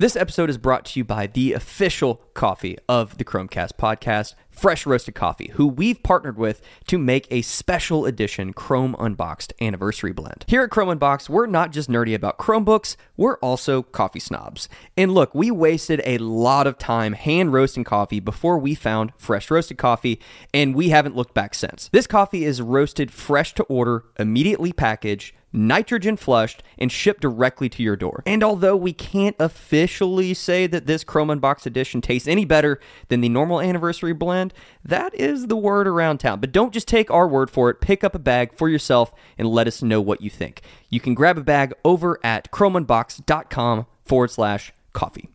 This episode is brought to you by the official coffee of the Chromecast podcast, Fresh Roasted Coffee, who we've partnered with to make a special edition Chrome Unboxed anniversary blend. Here at Chrome Unboxed, we're not just nerdy about Chromebooks, we're also coffee snobs. And look, we wasted a lot of time hand roasting coffee before we found Fresh Roasted Coffee, and we haven't looked back since. This coffee is roasted fresh to order, immediately packaged nitrogen flushed, and shipped directly to your door. And although we can't officially say that this Chrome Unbox edition tastes any better than the normal anniversary blend, that is the word around town. But don't just take our word for it. Pick up a bag for yourself and let us know what you think. You can grab a bag over at chromeunboxed.com forward slash coffee.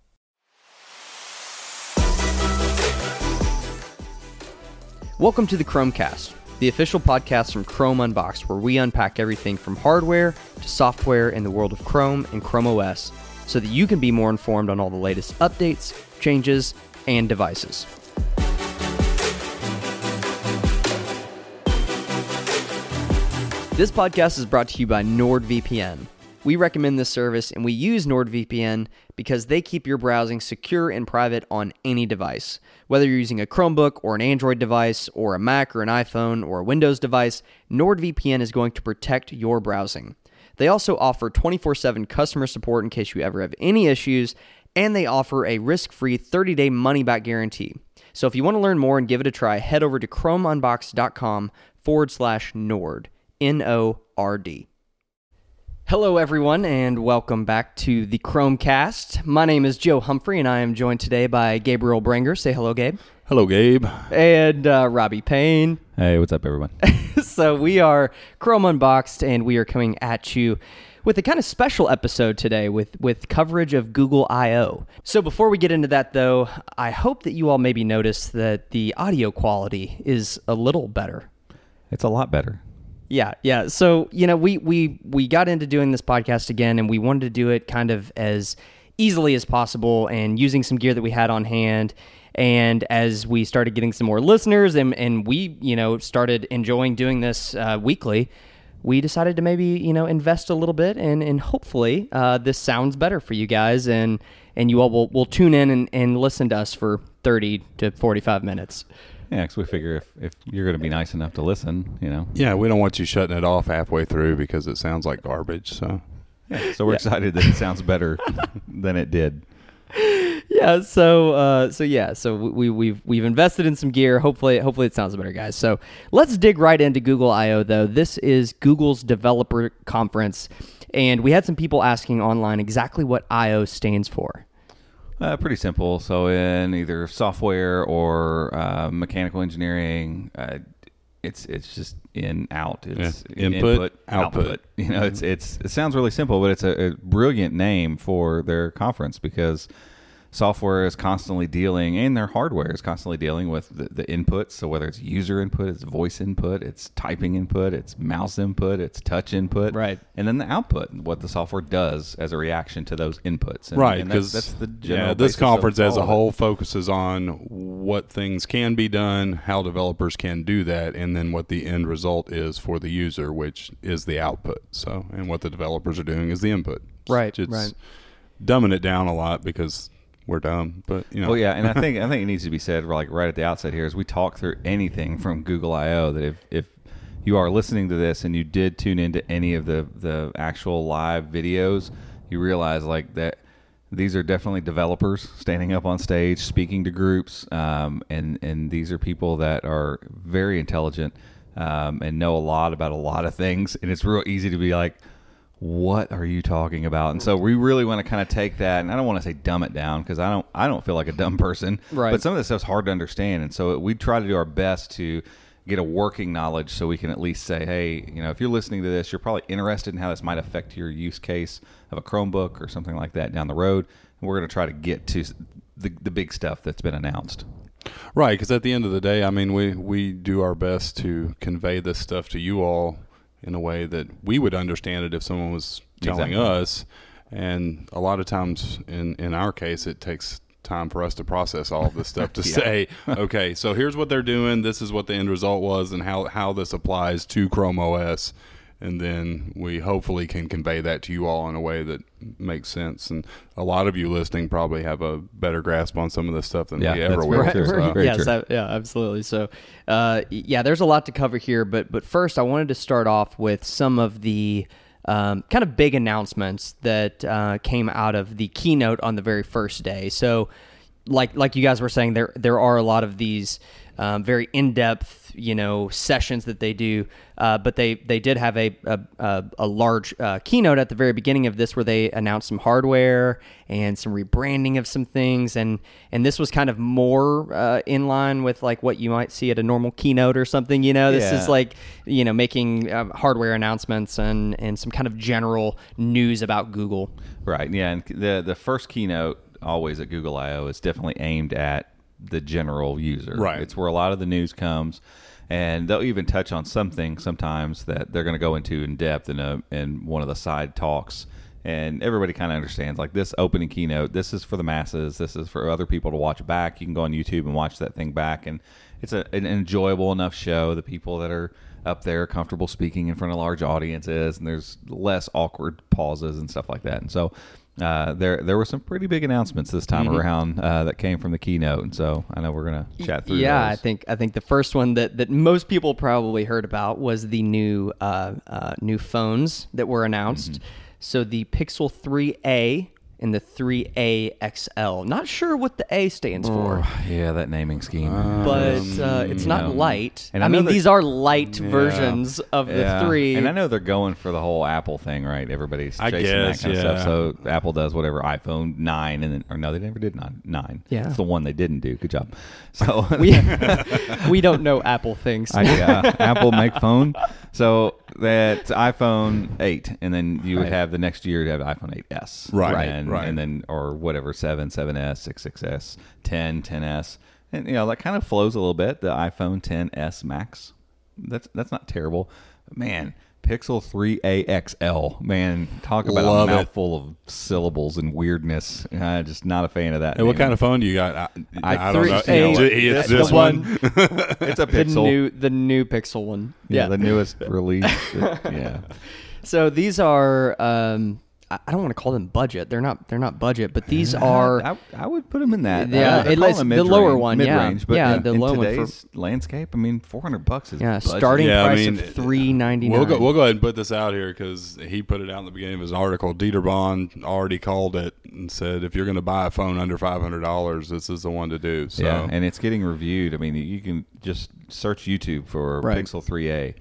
Welcome to the Chromecast, the official podcast from Chrome Unboxed, where we unpack everything from hardware to software in the world of Chrome and Chrome OS so that you can be more informed on all the latest updates, changes, and devices. This podcast is brought to you by NordVPN. We recommend this service and we use NordVPN because they keep your browsing secure and private on any device. Whether you're using a Chromebook or an Android device or a Mac or an iPhone or a Windows device, NordVPN is going to protect your browsing. They also offer 24 7 customer support in case you ever have any issues, and they offer a risk free 30 day money back guarantee. So if you want to learn more and give it a try, head over to chromeunboxed.com forward slash Nord. N O R D. Hello, everyone, and welcome back to the Chromecast. My name is Joe Humphrey, and I am joined today by Gabriel Brangers. Say hello, Gabe. Hello, Gabe. And uh, Robbie Payne. Hey, what's up, everyone? so, we are Chrome Unboxed, and we are coming at you with a kind of special episode today with, with coverage of Google I.O. So, before we get into that, though, I hope that you all maybe notice that the audio quality is a little better. It's a lot better. Yeah, yeah. So you know, we we we got into doing this podcast again, and we wanted to do it kind of as easily as possible, and using some gear that we had on hand. And as we started getting some more listeners, and and we you know started enjoying doing this uh, weekly, we decided to maybe you know invest a little bit, and and hopefully uh, this sounds better for you guys, and and you all will will tune in and, and listen to us for thirty to forty five minutes. Yeah, because we figure if, if you're going to be nice enough to listen, you know. Yeah, we don't want you shutting it off halfway through because it sounds like garbage. So, yeah, so we're yeah. excited that it sounds better than it did. Yeah, so uh, so yeah, so we we've we've invested in some gear. Hopefully, hopefully it sounds better, guys. So let's dig right into Google I/O though. This is Google's developer conference, and we had some people asking online exactly what I/O stands for. Uh, pretty simple. So in either software or uh, mechanical engineering, uh, it's it's just in out. It's yeah. input, input, output. output. You know, it's it's it sounds really simple, but it's a, a brilliant name for their conference because software is constantly dealing and their hardware is constantly dealing with the, the, inputs so whether it's user input it's voice input it's typing input it's mouse input it's touch input. Right. And then the output what the software does as a reaction to those inputs. And, right because that's, that's, the general yeah this conference as a whole focuses on what things can be done how developers can do that and then what the end result is for the user which is the output. So and what the developers are doing is the input. Right it's right. dumbing it down a lot because we're dumb. But you know, well, yeah, and I think I think it needs to be said like right at the outset here as we talk through anything from Google I/O that if if you are listening to this and you did tune into any of the the actual live videos, you realize like that these are definitely developers standing up on stage speaking to groups, um, and and these are people that are very intelligent um, and know a lot about a lot of things, and it's real easy to be like what are you talking about? And so we really want to kind of take that, and I don't want to say dumb it down because I don't I don't feel like a dumb person, right? But some of this stuff's hard to understand, and so we try to do our best to get a working knowledge so we can at least say, hey, you know, if you're listening to this, you're probably interested in how this might affect your use case of a Chromebook or something like that down the road. And we're going to try to get to the the big stuff that's been announced. Right, because at the end of the day, I mean, we we do our best to convey this stuff to you all in a way that we would understand it if someone was telling exactly. us. And a lot of times, in in our case, it takes time for us to process all of this stuff to yeah. say, okay, so here's what they're doing. This is what the end result was, and how how this applies to Chrome OS. And then we hopefully can convey that to you all in a way that makes sense. And a lot of you listening probably have a better grasp on some of this stuff than Yeah, we ever that's will. very true. So- Very yes. I- yeah, absolutely. So, uh, yeah, there's a lot to cover here, but but first, I wanted to start off with some of the um, kind of big announcements that uh, came out of the keynote on the very first day. So, like like you guys were saying, there there are a lot of these um, very in depth, you know, sessions that they do. Uh, but they they did have a a, a, a large uh, keynote at the very beginning of this where they announced some hardware and some rebranding of some things, and and this was kind of more uh, in line with like what you might see at a normal keynote or something. You know, this is like you know making uh, hardware announcements and and some kind of general news about Google. Right. Yeah. And the the first keynote always at Google I/O is definitely aimed at the general user. Right. It's where a lot of the news comes, and they'll even touch on something sometimes that they're going to go into in depth in a in one of the side talks. And everybody kind of understands like this opening keynote. This is for the masses. This is for other people to watch back. You can go on YouTube and watch that thing back, and it's a, an enjoyable enough show. The people that are up there comfortable speaking in front of large audiences, and there's less awkward pauses and stuff like that. And so uh, there there were some pretty big announcements this time Mm-hmm. around uh, that came from the keynote, and so I know we're gonna chat through. Yeah, I think I think the first one that, that most people probably heard about was the new uh, uh, new phones that were announced. Mm-hmm. So the Pixel 3a and the 3a XL. Not sure what the A stands for, yeah, that naming scheme. but uh, it's not know. light. And I, I mean, that- these are light versions of Yeah. the three. And I know they're going for the whole Apple thing, right? Everybody's I chasing guess, that kind yeah. of stuff. So Apple does whatever iPhone nine, and then or no, they never did nine. Nine. Yeah. it's the one they didn't do. Good job. So we we don't know Apple things. I, yeah, Apple make phone. So that's iPhone 8, and then you would Right. have the next year to have iPhone 8s. Right, Right, and, right. And then, or whatever, 7, 7S, 6, 6S, 10, 10S. And, you know, that kind of flows a little bit. The iPhone 10s Max. That's that's not terrible. But man, Pixel 3a XL. Man, talk about Love a it. mouthful of syllables and weirdness. I'm just not a fan of that. Hey, what kind of phone do you got? I, I I don't know. three- It's, A- it's the this one- one. It's a the Pixel. new the new Pixel one. yeah, the newest release. yeah. So these are um, I I don't want to call them budget. They're not. They're not budget, but these are. I, I would put them in that. Yeah, Uh, it- call the lower mid-range- one, yeah. mid-range, But Yeah, in, the in low one for- landscape, I mean, four hundred bucks is yeah, budget. starting Yeah, I price mean, of three ninety nine. We'll go, we'll go ahead and put this out here because he put it out in the beginning of his article. Dieter Bohn already called it and said, if you're going to buy a phone under five hundred dollars, this is the one to do. So Yeah, and it's getting reviewed. I mean, you can just search YouTube for Right. Pixel 3a.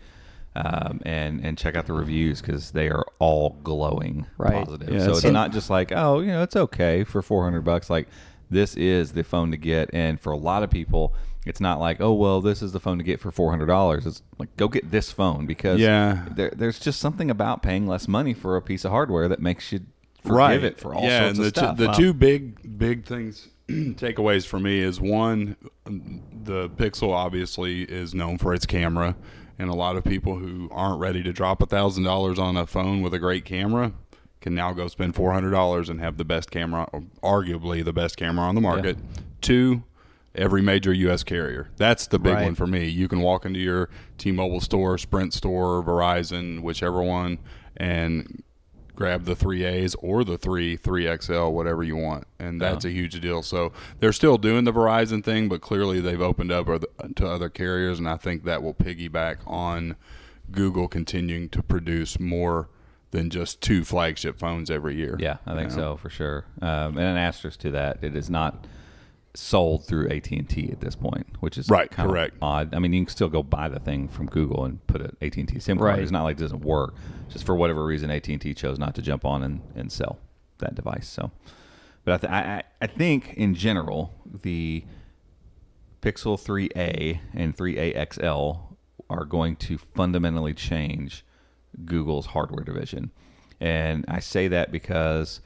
Um, and and check out the reviews because they are all glowing Right. positive. Yeah, so it's- it's and- not just like oh you know it's okay for four hundred bucks. Like this is the phone to get, and for a lot of people, it's not like oh well this is the phone to get for four hundred dollars. It's like go get this phone because Yeah. there, there's just something about paying less money for a piece of hardware that makes you forgive it for all yeah, sorts and of the stuff. Two, the two big big things takeaways for me is one, the Pixel obviously is known for its camera, and a lot of people who aren't ready to drop a thousand dollars on a phone with a great camera can now go spend four hundred dollars and have the best camera, arguably the best camera on the market. Two. Every major U.S. carrier. That's the big Right. one for me. You can walk into your T-Mobile store, Sprint store, Verizon, whichever one, and grab the 3As or the 3 3XL whatever you want. And that's a huge deal. So they're still doing the Verizon thing but clearly they've opened up to other carriers. And I think that will piggyback on Google continuing to produce more than just two flagship phones every year. Yeah, I think You know? so for sure. Um, and an asterisk to that, it is not sold through AT and T at this point, which is Right, kind of correct. odd. I mean, you can still go buy the thing from Google and put an AT and T SIM card. Right. It's not like it doesn't work. Just for whatever reason, AT and T chose not to jump on and, and sell that device. So, but I, th- I I I think in general the Pixel 3a and 3a XL are going to fundamentally change Google's hardware division. And I say that because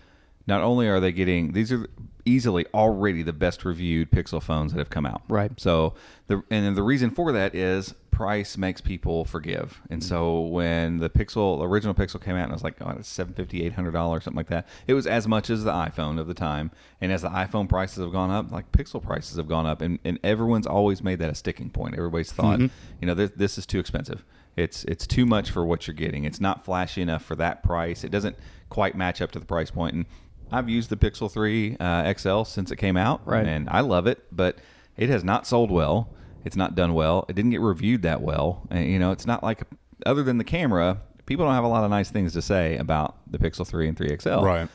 not only are they getting these are easily already the best reviewed Pixel phones that have come out. Right. So the and the reason for that is price makes people forgive. And so mm-hmm. when the Pixel original Pixel came out and it was like oh, it's 750 800 dollars something like that. It was as much as the iPhone of the time. And as the iPhone prices have gone up, like Pixel prices have gone up and, and everyone's always made that a sticking point. Everybody's thought, mm-hmm. you know, this, this is too expensive. It's it's too much for what you're getting. It's not flashy enough for that price. It doesn't quite match up to the price point. And I've used the Pixel 3 uh, XL since it came out, Right. and I love it, but it has not sold well. It's not done well. It didn't get reviewed that well. And, you know, it's not like other than the camera, people don't have a lot of nice things to say about the Pixel 3 and 3 XL. Right.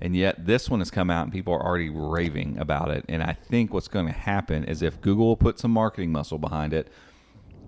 And yet this one has come out and people are already raving about it. And I think what's going to happen is if Google will put some marketing muscle behind it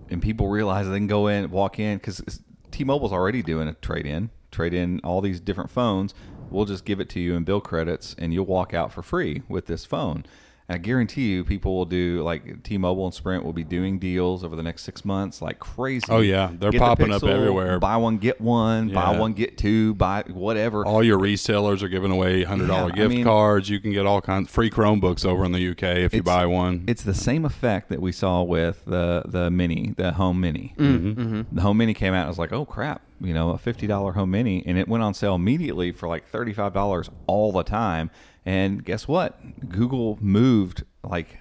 and people realize they can go in, walk in, because T-Mobile's already doing a trade-in, trade in all these different phones. We'll just give it to you in bill credits, and you'll walk out for free with this phone. And I guarantee you, people will do like T-Mobile and Sprint will be doing deals over the next six months like crazy. Oh, yeah. They're Get the popping up everywhere. Buy one get one. Buy one get two. Buy whatever. All your resellers are giving away hundred dollar Yeah, I gift mean- cards. You can get all kinds free Chromebooks over in the UK if you buy one. It's the same effect that we saw with the the mini, the home mini. Mm-hmm. The home mini came out. and I was like, oh crap, you know, a fifty dollar home mini, and it went on sale immediately for like thirty five dollars all the time. And guess what? Google moved like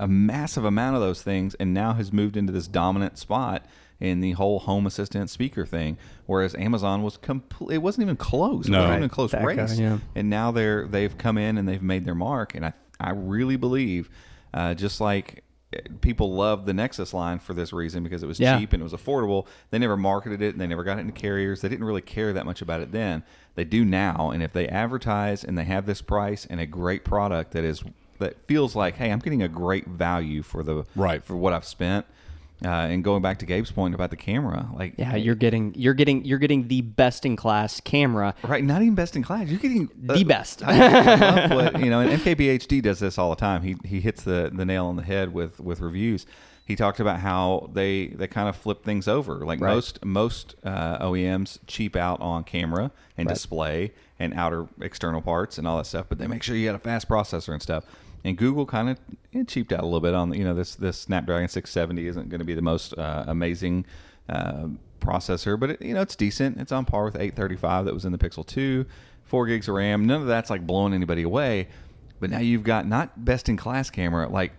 a massive amount of those things, and now has moved into this dominant spot in the whole home assistant speaker thing. Whereas Amazon was complete. It wasn't even close. No. it wasn't even a close That guy, race yeah. and now they're they've come in and they've made their mark and i i really believe uh, just like people loved the nexus line for this reason because it was Yeah. cheap and it was affordable they never marketed it and they never got it into carriers they didn't really care that much about it then they do now and if they advertise and they have this price and a great product that is that feels like hey i'm getting a great value for the Right. for what i've spent uh, and going back to Gabe's point about the camera, like Yeah, you're getting you're getting you're getting the best in class camera. Right, not even best in class. You're getting uh, The best. I, I what you know, and MKBHD does this all the time. He he hits the, the nail on the head with with reviews. He talked about how they they kind of flip things over. Like Right. most most uh, OEMs cheap out on camera and Right. display and outer external parts and all that stuff, but they make sure you got a fast processor and stuff. And Google kind of cheaped out a little bit on you know this this Snapdragon 670 isn't going to be the most uh, amazing uh, processor, but it, you know it's decent. It's on par with 835 that was in the Pixel 2, four gigs of RAM. None of that's like blowing anybody away. But now you've got not best in class camera, like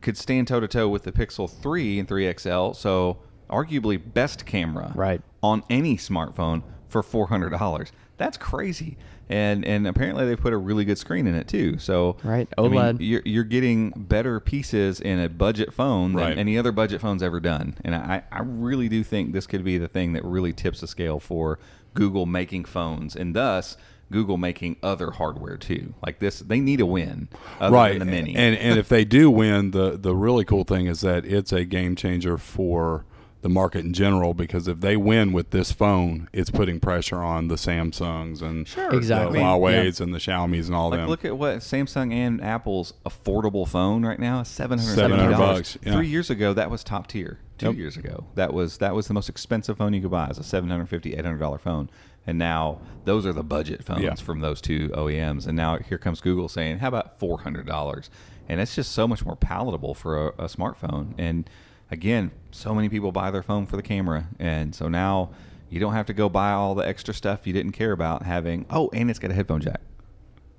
could stand toe to toe with the Pixel 3 and 3 XL. So arguably best camera Right. on any smartphone for four hundred dollars. That's crazy. And and apparently they put a really good screen in it too. So Right, I mean, OLED. you're you're getting better pieces in a budget phone than Right. any other budget phone's ever done. And I, I really do think this could be the thing that really tips the scale for Google making phones and thus Google making other hardware too. Like this, they need a win other right. than the mini. And and if they do win, the the really cool thing is that it's a game changer for the market in general because if they win with this phone, it's putting pressure on the Samsungs and sure, Exactly. the I mean, Huawei's and the Xiaomi's and all Like, them. look at what Samsung and Apple's affordable phone right now is seven hundred $700 seventy bucks, yeah. Three years ago, that was top tier. Two Yep. years ago, that was that was the most expensive phone you could buy. Is a seven hundred fifty, eight hundred dollar phone. And now those are the budget phones Yeah. from those two OEMs. And now here comes Google saying, "How about four hundred dollars?" And it's just so much more palatable for a, a smartphone. And again, so many people buy their phone for the camera, and so now you don't have to go buy all the extra stuff you didn't care about having. Oh, and it's got a headphone jack.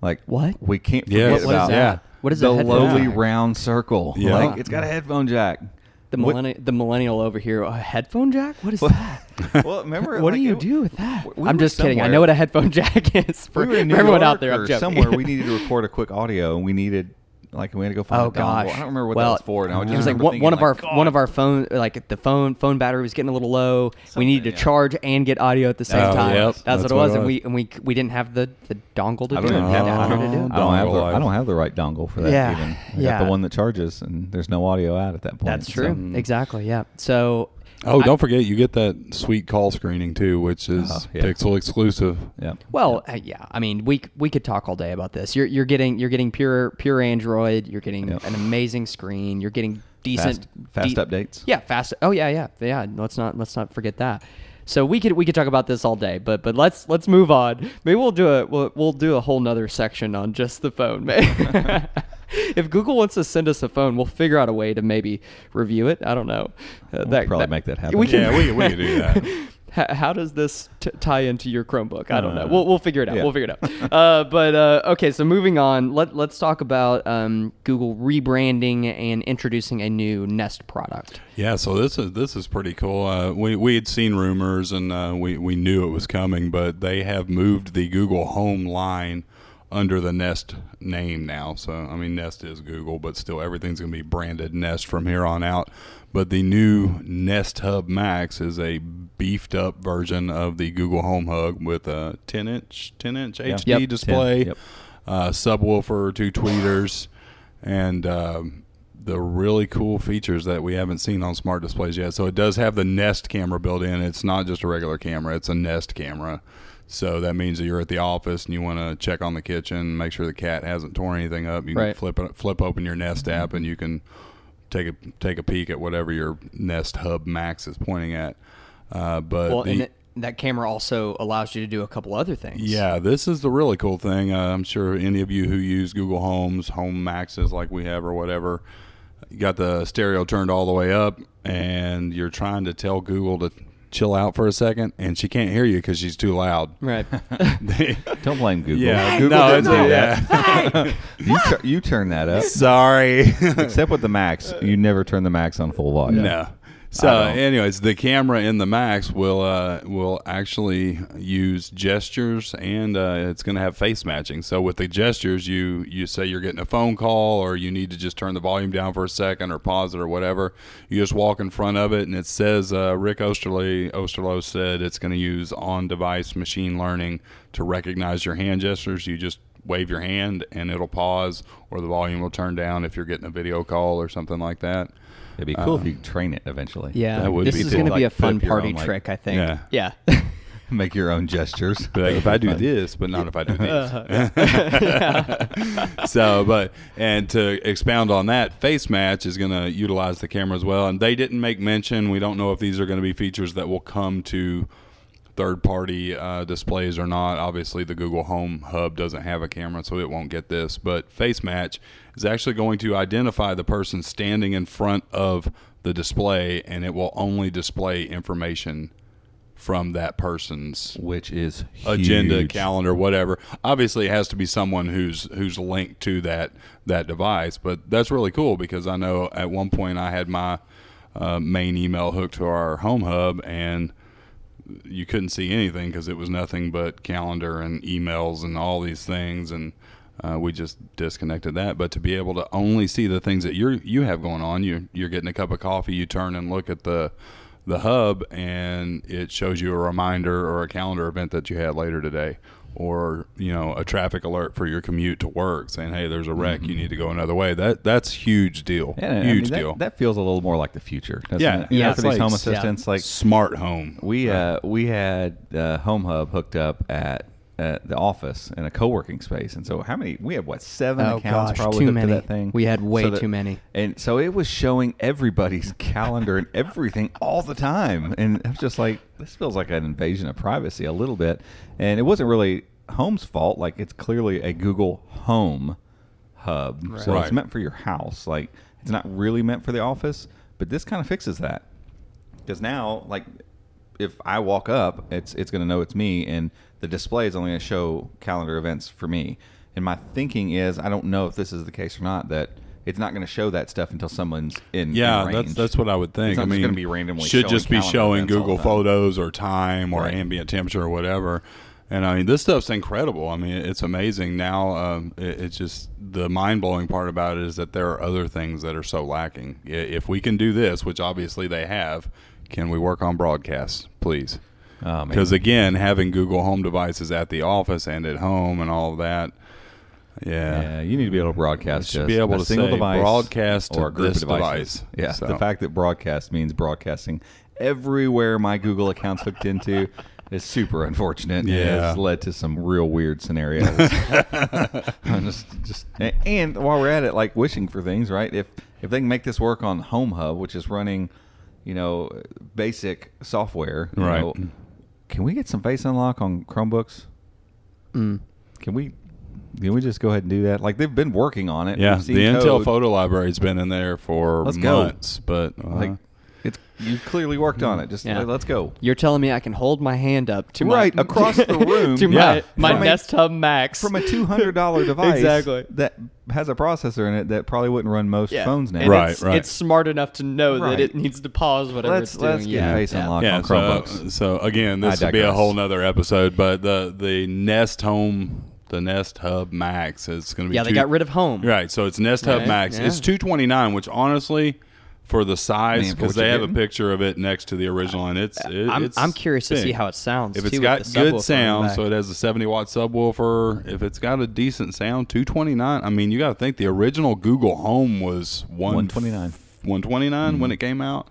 Like What? We can't Yes. forget What is about that? What is the a headphone lowly jack? round circle. Yeah. Like it's got a headphone jack. The What- millennial, the millennial over here, a headphone jack? What is that? well, remember what like, do you it- do with that? we I'm were just kidding. I know what a headphone jack is. For, we were in New for everyone York out there, I'm joking. somewhere. We needed to record a quick audio, and we needed like we had to go find Oh a gosh! I don't remember what well, that was for. And I it was like one, thinking, one of our like, one of our phone like the phone phone battery was getting a little low. we needed to yeah. charge and get audio at the same Oh, time. yep, that's, that's what it was, it and we and we we didn't have the, the dongle to I do don't it. even have to I do don't, it. I don't have the I don't have the right dongle for that. Yeah, even. I yeah. got the one that charges, and there's no audio out at that point. That's so- true. Exactly. Yeah. So. Oh, I- don't forget you get that sweet call screening too, which is Oh, yeah. Pixel exclusive. Yeah. Well, uh, yeah. I mean, we we could talk all day about this. You're you're getting you're getting pure pure Android. You're getting Yep. an amazing screen. You're getting decent Fast, fast updates. Yeah, fast. Oh yeah, yeah, yeah. Let's not let's not forget that. So we could we could talk about this all day, but but let's let's move on. Maybe we'll do a we'll, we'll do a whole nother section on just the phone. man. if Google wants to send us a phone, we'll figure out a way to maybe review it. I don't know. Uh, probably make that happen. We can, Yeah, we we can do that. H- how does this t- tie into your Chromebook? I don't know. Uh, We'll, we'll figure it out. yeah. We'll figure it out. uh, but uh, okay, so moving on. Let let's talk about um, Google rebranding and introducing a new Nest product. Yeah, so this is this is pretty cool. Uh, we we had seen rumors and uh, we we knew it was coming, but they have moved the Google Home line under the Nest name now. So I mean, Nest is Google, but still everything's going to be branded Nest from here on out. But the new Nest Hub Max is a beefed up version of the Google Home Hub with a 10 inch 10 inch HD Yep. display, 10, yep. uh, subwoofer, two tweeters, and um, the really cool features that we haven't seen on smart displays yet. So it does have the Nest camera built in. It's not just a regular camera; it's a Nest camera. So that means that you're at the office and you want to check on the kitchen, make sure the cat hasn't torn anything up. You Right. can flip it, flip open your Nest app, and you can take a take a peek at whatever your Nest Hub Max is pointing at. Uh, but Well, the, that camera also allows you to do a couple other things. yeah, this is the really cool thing. Uh, I'm sure any of you who use Google Homes, Home Maxes like we have or whatever, you got the stereo turned all the way up and you're trying to tell Google to chill out for a second and she can't hear you because she's too loud. Right. They- Don't blame Google. yeah, Google no, didn't do yeah. that. you, tur- you turn that up. Sorry. Except with the Max, you never turn the Max on full volume. No. So, anyways, the camera in the Max will uh, will actually use gestures, and uh, it's going to have face matching. So, with the gestures, you you say you're getting a phone call, or you need to just turn the volume down for a second, or pause it, or whatever. You just walk in front of it, and it says uh, Rick Osterley Osterloh said it's going to use on-device machine learning to recognize your hand gestures. You just wave your hand, and it'll pause, or the volume will turn down if you're getting a video call or something like that. It'd be um, cool if you train it eventually. Yeah. That would this be is going to be a fun party own, like- trick, I think. Yeah. Yeah. Make your own gestures. Like, if I do this, but not if I do this. Uh-huh. so, but and to expound on that, Face Match is going to utilize the camera as well. And they didn't make mention. We don't know if these are going to be features that will come to third-party uh, displays or not. Obviously, the Google Home Hub doesn't have a camera, so it won't get this. But Face Match is actually going to identify the person standing in front of the display, and it will only display information from that person's Which is agenda, calendar, whatever. Obviously, it has to be someone who's who's linked to that that device. But that's really cool because I know at one point I had my uh, main email hooked to our home hub and you couldn't see anything because it was nothing but calendar and emails and all these things and uh, we just disconnected that. But to be able to only see the things that you're you have going on you you're getting a cup of coffee you turn and look at the the hub and it shows you a reminder or a calendar event that you had later today or you know a traffic alert for your commute to work saying hey there's a wreck you need to go another way that that's huge deal Yeah, I mean, huge that- deal That, feels a little more like the future. doesn't Yeah. it? You Yeah, know, it's for these like- home yeah. assistants, like smart home we uh, we had uh, Home Hub hooked up at. At the office in a co-working space, and so how many? We have what seven Oh, accounts gosh, probably too many. to that thing. We had way So that- too many. and so it was showing everybody's calendar and everything all the time, and I was just like, this feels like an invasion of privacy a little bit, and it wasn't really Home's fault. Like it's clearly a Google Home hub, so Right. it's meant for your house. Like it's not really meant for the office, but this kind of fixes that because now, like, if I walk up, it's it's going to know it's me, and the display is only going to show calendar events for me. And my thinking is, I don't know if this is the case or not, that it's not going to show that stuff until someone's in. Yeah, in that's that's what I would think. It's not I mean, gonna be randomly should just be showing Google. Photos or time or Right. ambient temperature or whatever. And I mean, this stuff's incredible. I mean, it's amazing. Now, um, it, it's just the mind blowing part about it is that there are other things that are so lacking. If we can do this, which obviously they have, can we work on broadcasts, please? Oh. Because again, having Google Home devices at the office and at home and all of that, yeah, Yeah, you need to be able to broadcast. You should just be able a to single device broadcast or a group of devices. device. Yeah, So- the fact that broadcast means broadcasting everywhere my Google account's hooked into is super unfortunate. Yeah. has led to some real weird scenarios. Just, just, and while we're at it, like wishing for things, right? If if they can make this work on Home Hub, which is running, you know, basic software, you Right. know, can we get some Face Unlock on Chromebooks? Mm. Can we? Can we just go ahead and do that? Like they've been working on it. Yeah, We've seen the Intel photo library's been in there for Let's go. months, but uh, Like, It's you clearly worked on it. Just Yeah. let's go. You're telling me I can hold my hand up to Right, my across the room. to Yeah. my, my From a- Nest Hub Max From a two hundred dollar device Exactly. that has a processor in it that probably wouldn't run most Yeah. phones now. And Right, it's, right. It's smart enough to know Right. that it needs to pause whatever Let's it's doing. let's get yeah. face yeah. unlock yeah, on so, Chromebooks. so again, I this would be a digress. whole nother episode, but the the Nest Home, the Nest Hub Max is going to be Yeah, they two- got rid of home. Right, so it's Nest Hub Right, Max. yeah. It's two twenty nine, which honestly, for the size, because they you're have a picture of it next to the original, and it's it, I'm, it's I'm curious to see how it sounds. If too, it's with got the good subwoofer on the sound, so it has a 70 watt subwoofer. If it's got a decent sound, 229. I mean, you got to think the original Google Home was 129. 129 Mm-hmm. when it came out.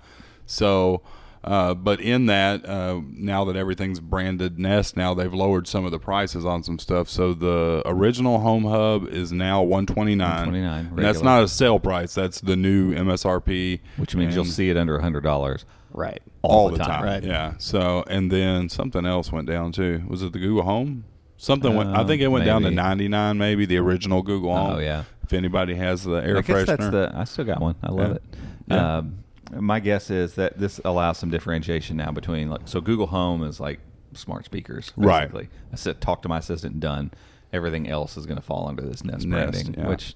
So, uh, but in that, uh, now that everything's branded Nest, now they've lowered some of the prices on some stuff. So the original Home Hub is now 129. 129, And that's not a sale price. That's the new MSRP, Which means you'll see it under hundred dollars. right. all, the time. Right. Yeah. So and then something else went down too. Was it the Google Home? Something went. I Uh, think it went down to ninety nine. Maybe the original Google Home. Oh yeah. If anybody has the air I guess freshener. that's the. I still got one. I love Yeah. it. Yeah. Um, my guess is that this allows some differentiation now between like so Google Home is like smart speakers, Right. I said talk to my assistant, done. Everything else is going to fall under this Nest, Nest, branding, yeah. which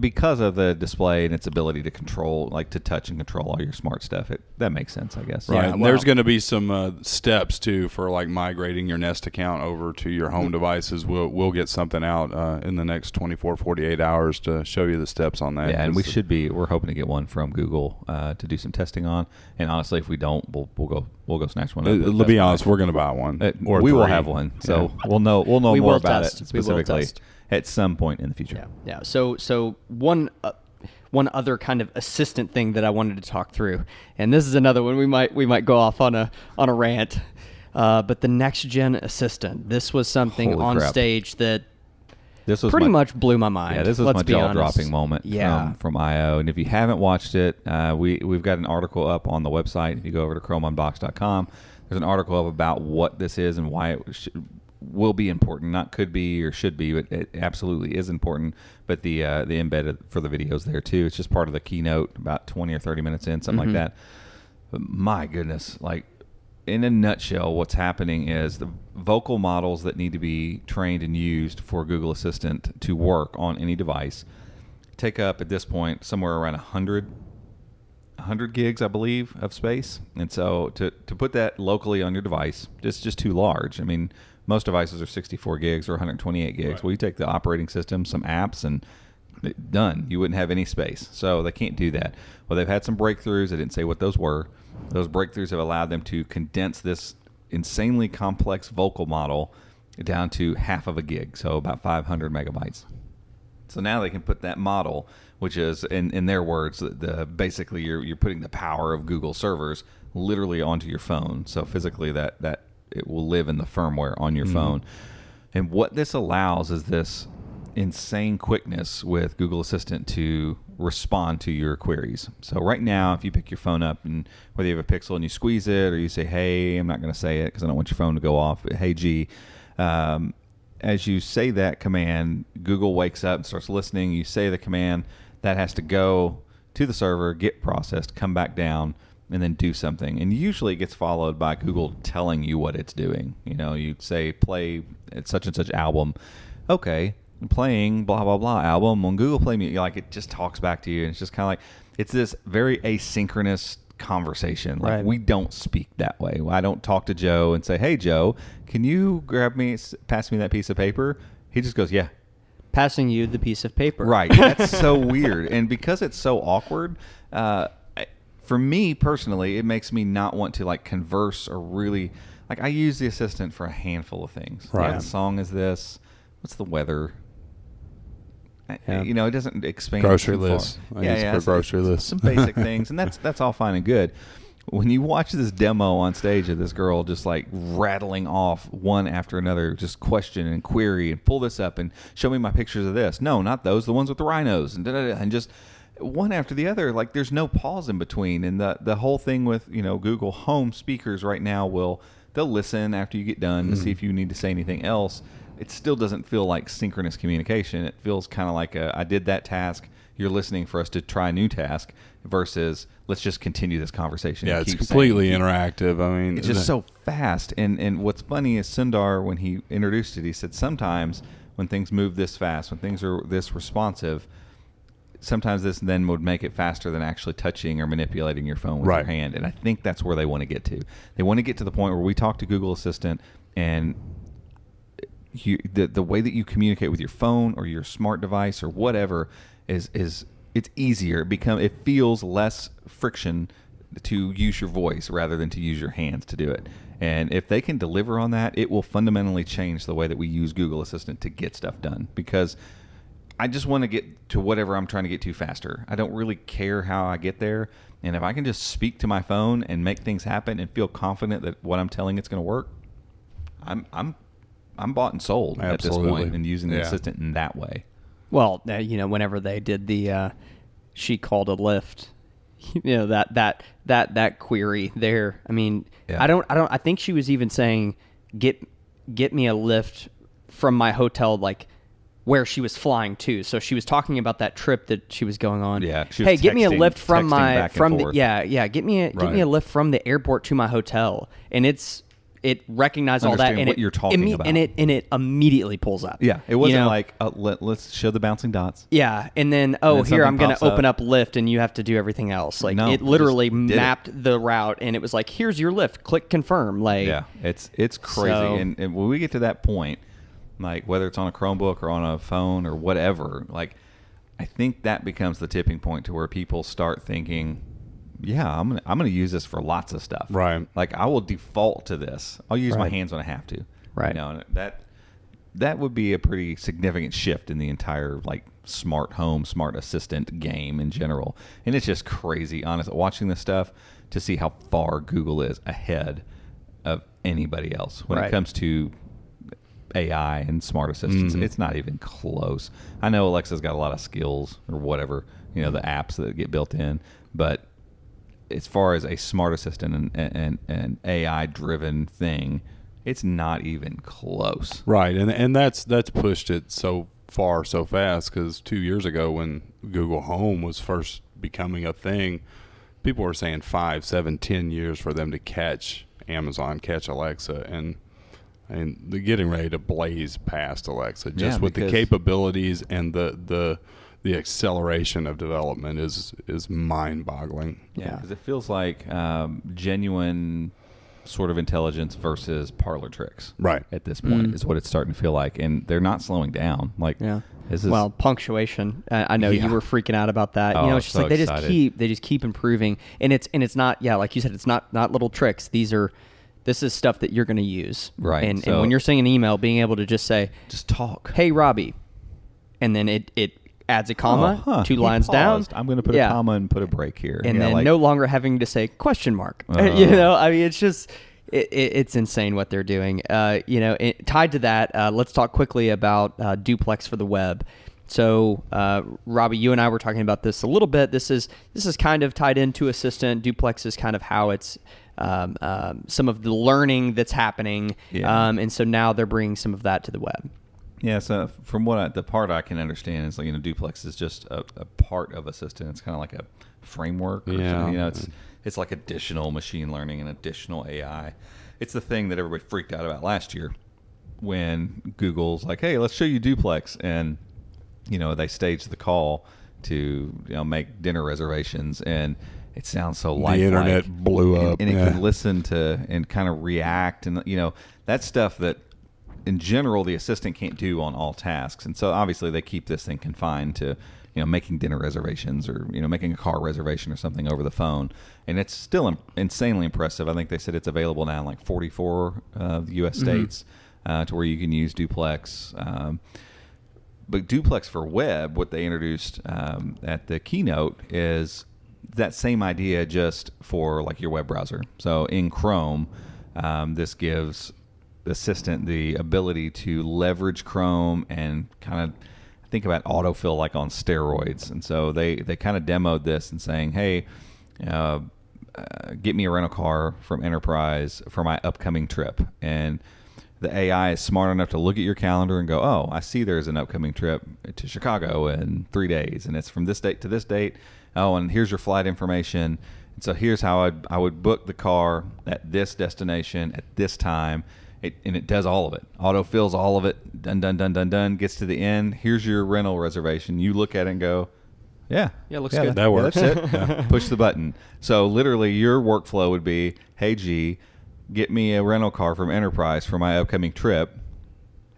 because of the display and its ability to control, like to touch and control all your smart stuff, it that makes sense, I guess. Right. Yeah, and there's going to be some uh, steps too for like migrating your Nest account over to your Mm-hmm. home devices. We'll we'll get something out uh, in the next 24, 48 hours to show you the steps on that. Yeah, and we 'Cause should be. We're hoping to get one from Google uh, to do some testing on. And honestly, if we don't, we'll we'll go we'll go snatch one. Uh, up at to be Buy. honest, we're going to buy one. Uh, or we will have one, so Yeah. we'll know we'll know We more about test. it We will specifically test. At some point in the future. Yeah, yeah. So, so one, uh, one other kind of assistant thing that I wanted to talk through, and this is another one we might we might go off on a on a rant. Uh, but the next gen assistant, this was something Holy on crap. stage that This was pretty my- much blew my mind. Yeah, this was Let's my jaw dropping moment Yeah, from, from IO. And if you haven't watched it, uh, we, we've got an article up on the website. If you go over to chromeunboxed.com, there's an article up about what this is and why it sh- will be important. Not could be or should be, but it absolutely is important. But the uh, the embed for the videos there too. It's just part of the keynote, about 20 or 30 minutes in, something like that. But my goodness, like in a nutshell, what's happening is the vocal models that need to be trained and used for Google Assistant to work on any device take up at this point somewhere around a 100, 100 gigs, I believe, of space. And so to, to put that locally on your device, it's just too large. I mean, most devices are 64 gigs or 128 gigs. Well, you take the operating system, some apps, and done. You wouldn't have any space. So they can't do that. Well, they've had some breakthroughs. I didn't say what those were. Those breakthroughs have allowed them to condense this insanely complex vocal model down to half of a gig, so about 500 megabytes. So now they can put that model, which is in, in their words, the, the basically you're you're putting the power of Google servers literally onto your phone. So physically that that it will live in the firmware on your phone. And what this allows is this insane quickness with Google Assistant to respond to your queries. So right now, if you pick your phone up and whether you have a Pixel and you squeeze it or you say, "Hey," I'm not going to say it because I don't want your phone to go off. But, hey, G. Um, as you say that command, Google wakes up and starts listening. You say the command, that has to go to the server, get processed, come back down, and then do something. And usually it gets followed by Google telling you what it's doing. You know, you say play such and such album. Okay, playing blah blah blah album on Google Play Me. Like it just talks back to you, and it's just kind of like it's this very asynchronous conversation. Like Right. we don't speak that way. I don't talk to Joe and say, "Hey Joe, can you grab me, pass me that piece of paper?" He just goes, "Yeah." passing you the piece of paper. Right. That's so weird. And because it's so awkward, uh, for me personally, it makes me not want to like converse or really like I use the assistant for a handful of things. Right. What song is this? What's the weather? Yeah. You know, it doesn't expand Grocery list. I it for grocery it's list. Some basic things, and that's that's all fine and good. When you watch this demo on stage of this girl just like rattling off one after another, just question and query and pull this up and show me my pictures of this. No, not those, the ones with the rhinos and da, da, da, and just one after the other. Like there's no pause in between. And the the whole thing with you know Google Home speakers right now will they'll listen after you get done to see mm. if you need to say anything else. it still doesn't feel like synchronous communication. It feels kind of like a, I did that task. You're listening for us to try a new task versus let's just continue this conversation. Yeah, it's keep saying- completely interactive. I mean, it's just so fast. And and what's funny is Sundar when he introduced it, he said sometimes when things move this fast, when things are this responsive, sometimes this then would make it faster than actually touching or manipulating your phone with Right. your hand. And I think that's where they want to get to. They want to get to the point where we talk to Google Assistant and you, the the way that you communicate with your phone or your smart device or whatever is is it's easier. It become it feels less friction to use your voice rather than to use your hands to do it. And if they can deliver on that, it will fundamentally change the way that we use Google Assistant to get stuff done because I just want to get to whatever I'm trying to get to faster. I don't really care how I get there. And if I can just speak to my phone and make things happen and feel confident that what I'm telling it's going to work, I'm I'm I'm bought and sold at this point and using the Yeah. assistant in that way. Well, uh, you know, whenever they did the, uh, she called a Lyft. You know that that that that query there. I mean, Yeah. I don't I don't I think she was even saying get get me a Lyft from my hotel like where she was flying to. So she was talking about that trip that she was going on. Yeah, hey, get me a Lyft from my from the yeah yeah get me a get me a Lyft from the airport to my hotel, and it's it recognized all that and what it, you're talking imme- about. and it and it immediately pulls up. Yeah, it wasn't know? like uh, let, let's show the bouncing dots. Yeah, and then oh then here I'm gonna pops open up. up. Lyft and you have to do everything else. Like No, it it literally did it. mapped the route and it was like here's your Lyft. Click confirm. Like Yeah, it's it's crazy. So- and, and when we get to that point, like whether it's on a Chromebook or on a phone or whatever, like I think that becomes the tipping point to where people start thinking, yeah, I'm gonna I'm gonna use this for lots of stuff. Right. Like I will default to this. I'll use my hands when I have to. Right. You know, and that that would be a pretty significant shift in the entire like smart home, smart assistant game in general. And it's just crazy, honest, watching this stuff to see how far Google is ahead of anybody else when Right. it comes to AI and smart assistants. Mm-hmm. It's not even close. I know Alexa's got a lot of skills or whatever, you know, the apps that get built in, but as far as a smart assistant and and, and AI driven thing, it's not even close. Right, and and that's that's pushed it so far so fast because two years ago when Google Home was first becoming a thing, people were saying five, seven, ten years for them to catch Amazon, catch Alexa, and and they're getting ready to blaze past Alexa just Yeah, with the capabilities and the the the acceleration of development is is mind boggling. Yeah. because it feels like um, genuine sort of intelligence versus parlor tricks. Right. at this point Mm. is what it's starting to feel like, and they're not slowing down. Like, Yeah. this is well, punctuation. I, I know Yeah. you were freaking out about that. you Oh, know, it's just so like they just keep they just keep improving, and it's and it's not yeah, like you said, it's not not little tricks. These are this is stuff that you're going to use. Right, And, so- and when you're sending an email, being able to just say, just talk. "Hey, Robbie," and then it it adds a comma, Oh, huh, two he lines down. I'm going to put Yeah. a comma and put a break here, and Yeah, then like- no longer having to say question mark. you Uh. know, I mean, it's just it, it, it's insane what they're doing. Uh, you know, it, tied to that, uh, let's talk quickly about uh, duplex for the web. So, uh, Robbie, you and I were talking about this a little bit. This is this is kind of tied into Assistant. Duplex is kind of how it's um, um, some of the learning that's happening, Yeah. um, and so now they're bringing some of that to the web. Yeah, so from what I, the part I can understand is like you know duplex is just a, a part of assistant. It's kind of like a framework. Or Yeah. you know, it's it's like additional machine learning and additional AI. It's the thing that everybody freaked out about last year when Google's like, "Hey, let's show you duplex," and you know they staged the call to you know make dinner reservations and. It sounds so lifelike. The internet blew up, and, it yeah. can listen to and kind of react, and you know that stuff that in general the assistant can't do on all tasks. And so obviously they keep this thing confined to you know making dinner reservations or you know making a car reservation or something over the phone. And it's still im- insanely impressive. I think they said it's available now in like 44 of the us states uh, to where you can use duplex. Um, but duplex for web what they introduced um, at the keynote is that same idea just for like your web browser. So in chrome um, this gives assistant the ability to leverage chrome and kind of think about autofill like on steroids. And so they they kind of demoed this and saying hey uh, uh, get me a rental car from enterprise for my upcoming trip. And the AI is smart enough to look at your calendar and go, "Oh, I see there's an upcoming trip to Chicago in three days, and it's from this date to this date. Oh, and here's your flight information. And so here's how I'd, I would book the car at this destination at this time." It, and it does all of it. Auto fills all of it. Done, done, done, done, done. Gets to the end. Here's your rental reservation. You look at it and go, yeah, Yeah, looks good. That works. that's it. Push the button. So literally, your workflow would be, "Hey G, get me a rental car from Enterprise for my upcoming trip."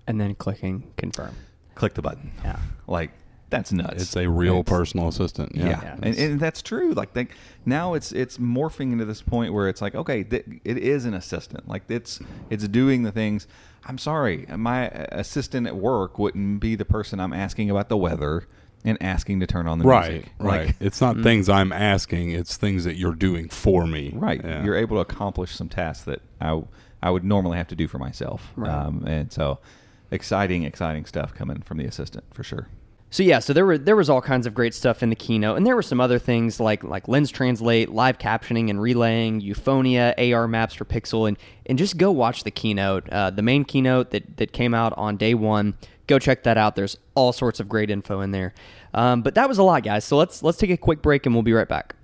And then clicking confirm. Click the button. Yeah. Like that's nuts. It's a real It's- personal assistant. Yeah, Yeah. Yeah. And, and that's true. Like they, now, it's it's morphing into this point where it's like, okay, th- it is an assistant. Like it's it's doing the things. I'm sorry, my assistant at work wouldn't be the person I'm asking about the weather and asking to turn on the Right, music. right. Like, it's not things I'm asking; it's things that you're doing for me. Right. Yeah. You're able to accomplish some tasks that I, I would normally have to do for myself. Right. Um, and so exciting, exciting stuff coming from the assistant for sure. So yeah, so there were there was all kinds of great stuff in the keynote, and there were some other things like like lens translate, live captioning and relaying, Euphonia, AR maps for Pixel, and and just go watch the keynote, uh, the main keynote that that came out on day one. Go check that out. There's all sorts of great info in there. Um, but that was a lot, guys. So let's let's take a quick break, and we'll be right back.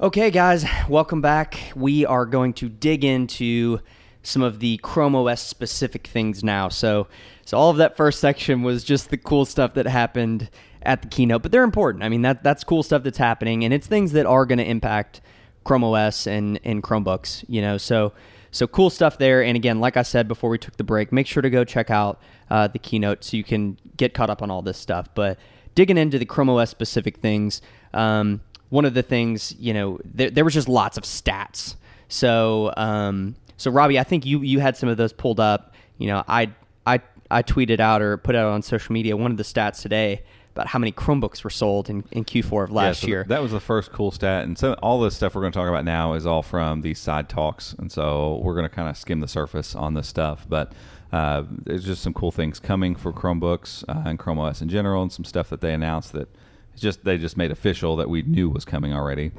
Okay, guys, welcome back. We are going to dig into some of the Chrome OS specific things now. So, so all of that first section was just the cool stuff that happened at the keynote, but they're important. I mean, that that's cool stuff that's happening, and it's things that are going to impact Chrome OS and and Chromebooks. You know, so so cool stuff there. And again, like I said before we took the break, make sure to go check out uh, the keynote so you can get caught up on all this stuff. But digging into the Chrome OS specific things. Um, one of the things, you know, there, there was just lots of stats. So, um, so Robbie, I think you you had some of those pulled up. You know, I I I tweeted out or put out on social media one of the stats today about how many Chromebooks were sold in, in Q4 of last so year. That was the first cool stat. And so all this stuff we're going to talk about now is all from these side talks. And so we're going to kind of skim the surface on this stuff. But uh, there's just some cool things coming for Chromebooks uh, and Chrome OS in general, and some stuff that they announced that it's just they just made official that we knew was coming already.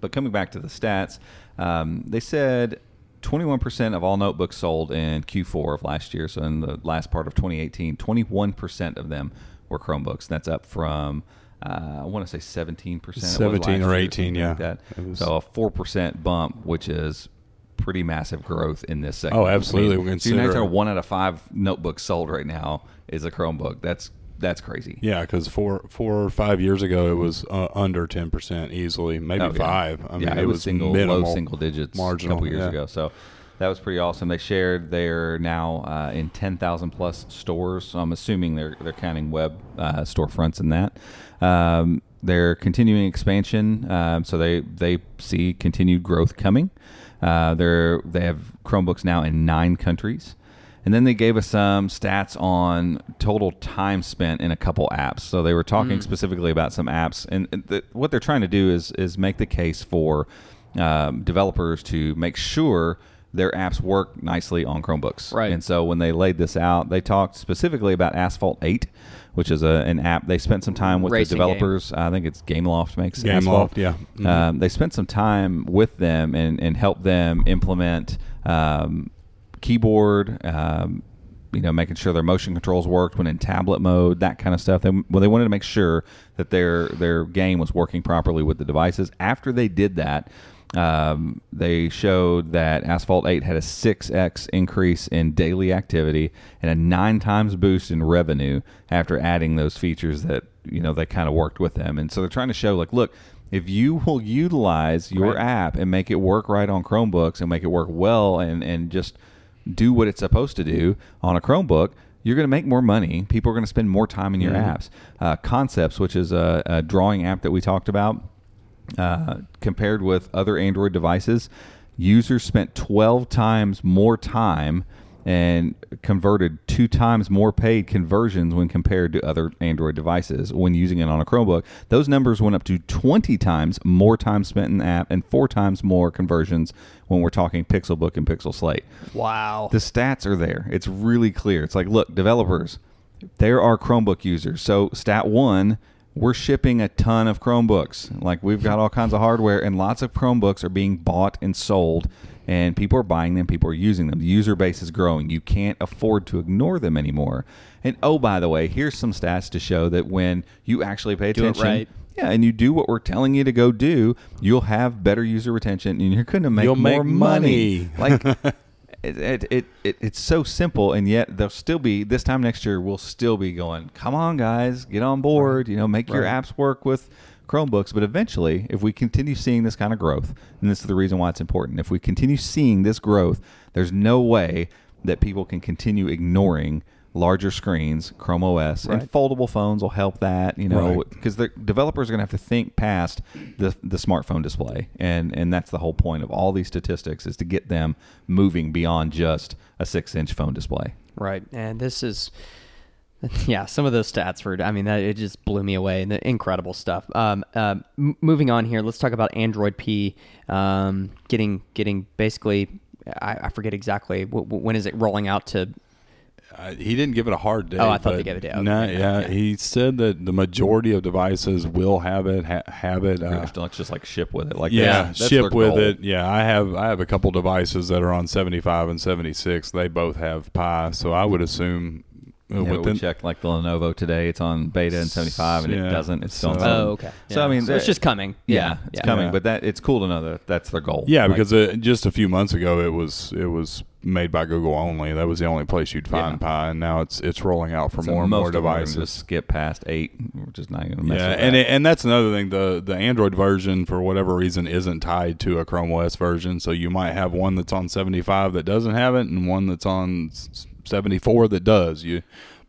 But coming back to the stats, um, they said 21% of all notebooks sold in Q4 of last year, so in the last part of 2018, 21% of them were Chromebooks. That's up from uh, I want to say 17%. 17 or 18, something yeah. like that. Was- So a 4% bump, which is pretty massive growth in this segment. Oh, absolutely. We I mean, so not consider- talking one out of five notebooks sold right now is a Chromebook. That's that's crazy. Yeah, because four four or five years ago it was uh, under ten percent easily, maybe Oh, yeah. five. I mean, yeah, it, was single, minimal, low single digits marginal a couple years yeah. ago. So that was pretty awesome. They shared they're now uh, in ten thousand plus stores. So I'm assuming they're they're counting web uh, storefronts in that. Um, they're continuing expansion, um, so they they see continued growth coming. Uh, they're they have Chromebooks now in nine countries. And then they gave us some stats on total time spent in a couple apps. So they were talking specifically about some apps, and and the, what they're trying to do is is make the case for um, developers to make sure their apps work nicely on Chromebooks. Right. And so when they laid this out, they talked specifically about Asphalt 8, which is a, an app they spent some time with Racing the game. developers. I think it's GameLoft makes Gameloft, Asphalt. yeah. Mhm. Um, they spent some time with them and, and helped them implement um, keyboard, um, you know, making sure their motion controls worked when in tablet mode, that kind of stuff. They, well, they wanted to make sure that their their game was working properly with the devices. After they did that, um, they showed that Asphalt 8 had a 6x increase in daily activity and a nine times boost in revenue after adding those features that you know they kind of worked with them. And so they're trying to show like, look, if you will utilize your Right. app and make it work right on Chromebooks and make it work well and and just do what it's supposed to do on a Chromebook, you're going to make more money. People are going to spend more time in your apps. Uh, Concepts, which is a, a drawing app that we talked about, uh, compared with other Android devices, users spent 12 times more time and converted two times more paid conversions when compared to other Android devices when using it on a Chromebook. Those numbers went up to 20 times more time spent in the app and four times more conversions when we're talking Pixelbook and Pixel Slate. wow. The stats are there. It's really clear. It's like, look, developers, there are Chromebook users. So, stat one, we're shipping a ton of Chromebooks. Like, we've got all kinds of hardware, and lots of Chromebooks are being bought and sold and people are buying them. People are using them. The user base is growing. You can't afford to ignore them anymore. And oh, by the way, here's some stats to show that when you actually pay Do attention, right. yeah, and you do what we're telling you to go do, you'll have better user retention, and you're going to make You'll more make money. money. Like it, it, it, it, it's so simple, and yet they'll still be this time next year. We'll still be going. Come on, guys, get on board. You know, make your apps work with Chromebooks. But eventually, if we continue seeing this kind of growth, and this is the reason why it's important, if we continue seeing this growth, there's no way that people can continue ignoring larger screens, Chrome OS, and foldable phones will help that. You know, Right. because the developers are going to have to think past the the smartphone display, and and that's the whole point of all these statistics is to get them moving beyond just a six inch phone display. Right, and this is, yeah, some of those stats were. I mean, that it just blew me away. The incredible stuff. Um, um, m- moving on here, let's talk about Android P. Um, getting getting basically, I, I forget exactly w- w- when is it rolling out to. Uh, he didn't give it a hard date. Oh, I thought they gave it a date. No, Okay, yeah, yeah. he said that the majority of devices will have it. Ha- have it. Pretty Uh, much let's just like ship with it. Like yeah, that's- that's ship with it. Yeah, I have I have a couple devices that are on 75 and 76. They both have Pie, so I would assume uh, Yeah, but within we checked like the Lenovo today. It's on beta and 75, and it doesn't. It's still on So- 7. Oh, okay. So I mean, So it's just coming. Yeah, Yeah, it's yeah. coming. Yeah. But that it's cool to know that that's their goal. Yeah, Like, because uh, just a few months ago it was it was made by Google only. That was the only place you'd find Yeah. Pie, and now it's it's rolling out for so more and most more of them devices. Just skip past eight. We're just not going to mess Yeah, with and it, and that's another thing. the The Android version, for whatever reason, isn't tied to a Chrome OS version. So you might have one that's on seventy five that doesn't have it, and one that's on seventy four that does. You,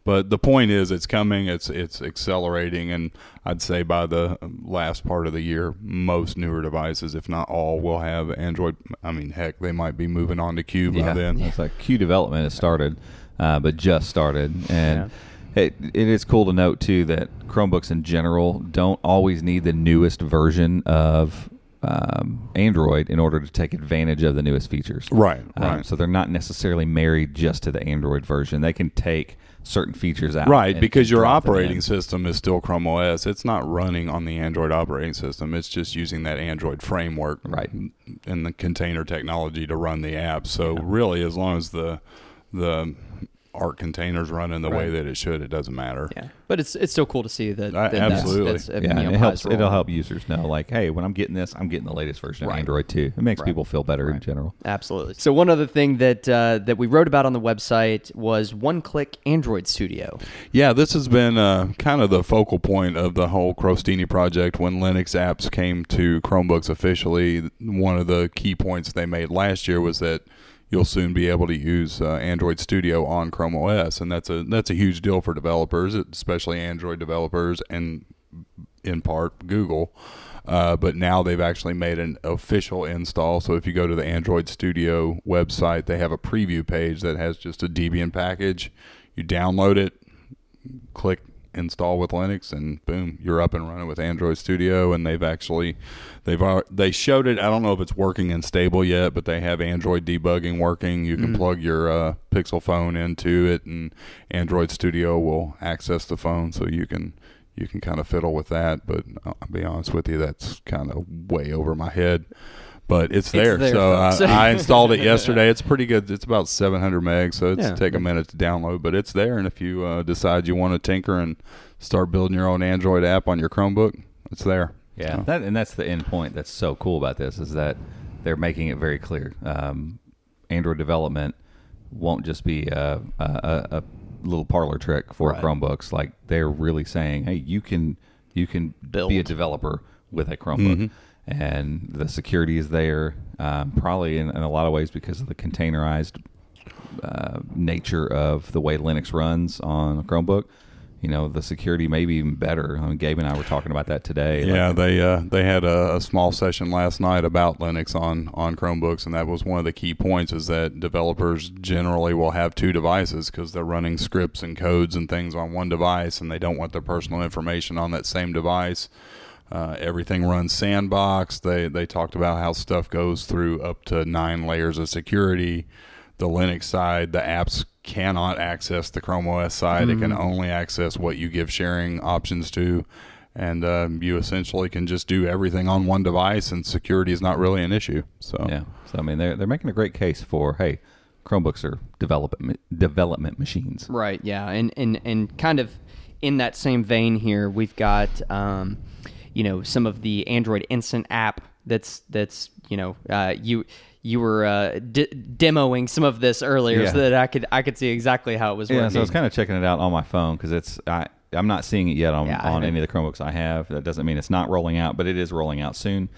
but the point is, it's coming. It's it's accelerating, and I'd say by the last part of the year, most newer devices, if not all, will have Android. I mean, heck, they might be moving on to Q by yeah, then. it's like Q development has started, uh, but just started, and it, it is cool to note too that Chromebooks in general don't always need the newest version of um, Android in order to take advantage of the newest features. Right, Um, right. so they're not necessarily married just to the Android version. They can take certain features out. Right, because your operating system is still Chrome OS. It's not running on the Android operating system. It's just using that Android framework Right. and the container technology to run the app. So really, as long as the the Arc containers running the way that it should, it doesn't matter. Yeah, but it's it's still cool to see that. Uh, that absolutely. That's, that's, Yeah, you know, it helps. Role. It'll help users know, like, hey, when I'm getting this, I'm getting the latest version Right. of Android too. It makes Right. people feel better in general. Absolutely. So one other thing that uh, that we wrote about on the website was one-click Android Studio. Yeah, this has been uh, kind of the focal point of the whole Crostini project. When Linux apps came to Chromebooks officially, one of the key points they made last year was that you'll soon be able to use uh, Android Studio on Chrome OS, and that's a that's a huge deal for developers, especially Android developers, and in part Google. Uh, but now they've actually made an official install. So if you go to the Android Studio website, they have a preview page that has just a Debian package. You download it, click install with Linux, and boom, you're up and running with Android Studio. And they've actually they've they showed it. I don't know if it's working and stable yet, but they have Android debugging working. You can plug your uh, Pixel phone into it, and Android Studio will access the phone, so you can you can kind of fiddle with that. But I'll be honest with you, that's kind of way over my head. But it's there, there, so folks. I, I installed it yesterday. It's pretty good. It's about 700 megs, so it's Yeah. take a minute to download, but it's there. And if you uh, decide you want to tinker and start building your own Android app on your Chromebook, it's there. Yeah, So- that and that's the end point. That's so cool about this is that they're making it very clear. Um, Android development won't just be a, a, a, a little parlor trick for Right. Chromebooks. Like they're really saying, hey, you can you can Build. be a developer with a Chromebook, Mm-hmm. And the security is there. Um, probably in, in a lot of ways because of the containerized uh, nature of the way Linux runs on a Chromebook. You know, the security may be even better. I mean, Gabe and I were talking about that today. Yeah, Like, they uh, they had a, a small session last night about Linux on on Chromebooks, and that was one of the key points is that developers generally will have two devices because they're running scripts and codes and things on one device, and they don't want their personal information on that same device. Uh, everything runs sandbox. They they talked about how stuff goes through up to nine layers of security. The Linux side, the apps cannot access the Chrome OS side. It can only access what you give sharing options to. and um, you essentially can just do everything on one device, and security is not really an issue. So Yeah. So I mean, they're they're making a great case for hey, Chromebooks are development development machines. Right. Yeah. And and and kind of in that same vein here, we've got um, you know some of the Android Instant app that's that's you know uh, you you were uh, d- demoing some of this earlier Yeah. so that I could I could see exactly how it was Yeah, working. so I was kind of checking it out on my phone because it's I I'm not seeing it yet on Yeah, on any of the Chromebooks I have. That doesn't mean it's not rolling out, but it is rolling out soon.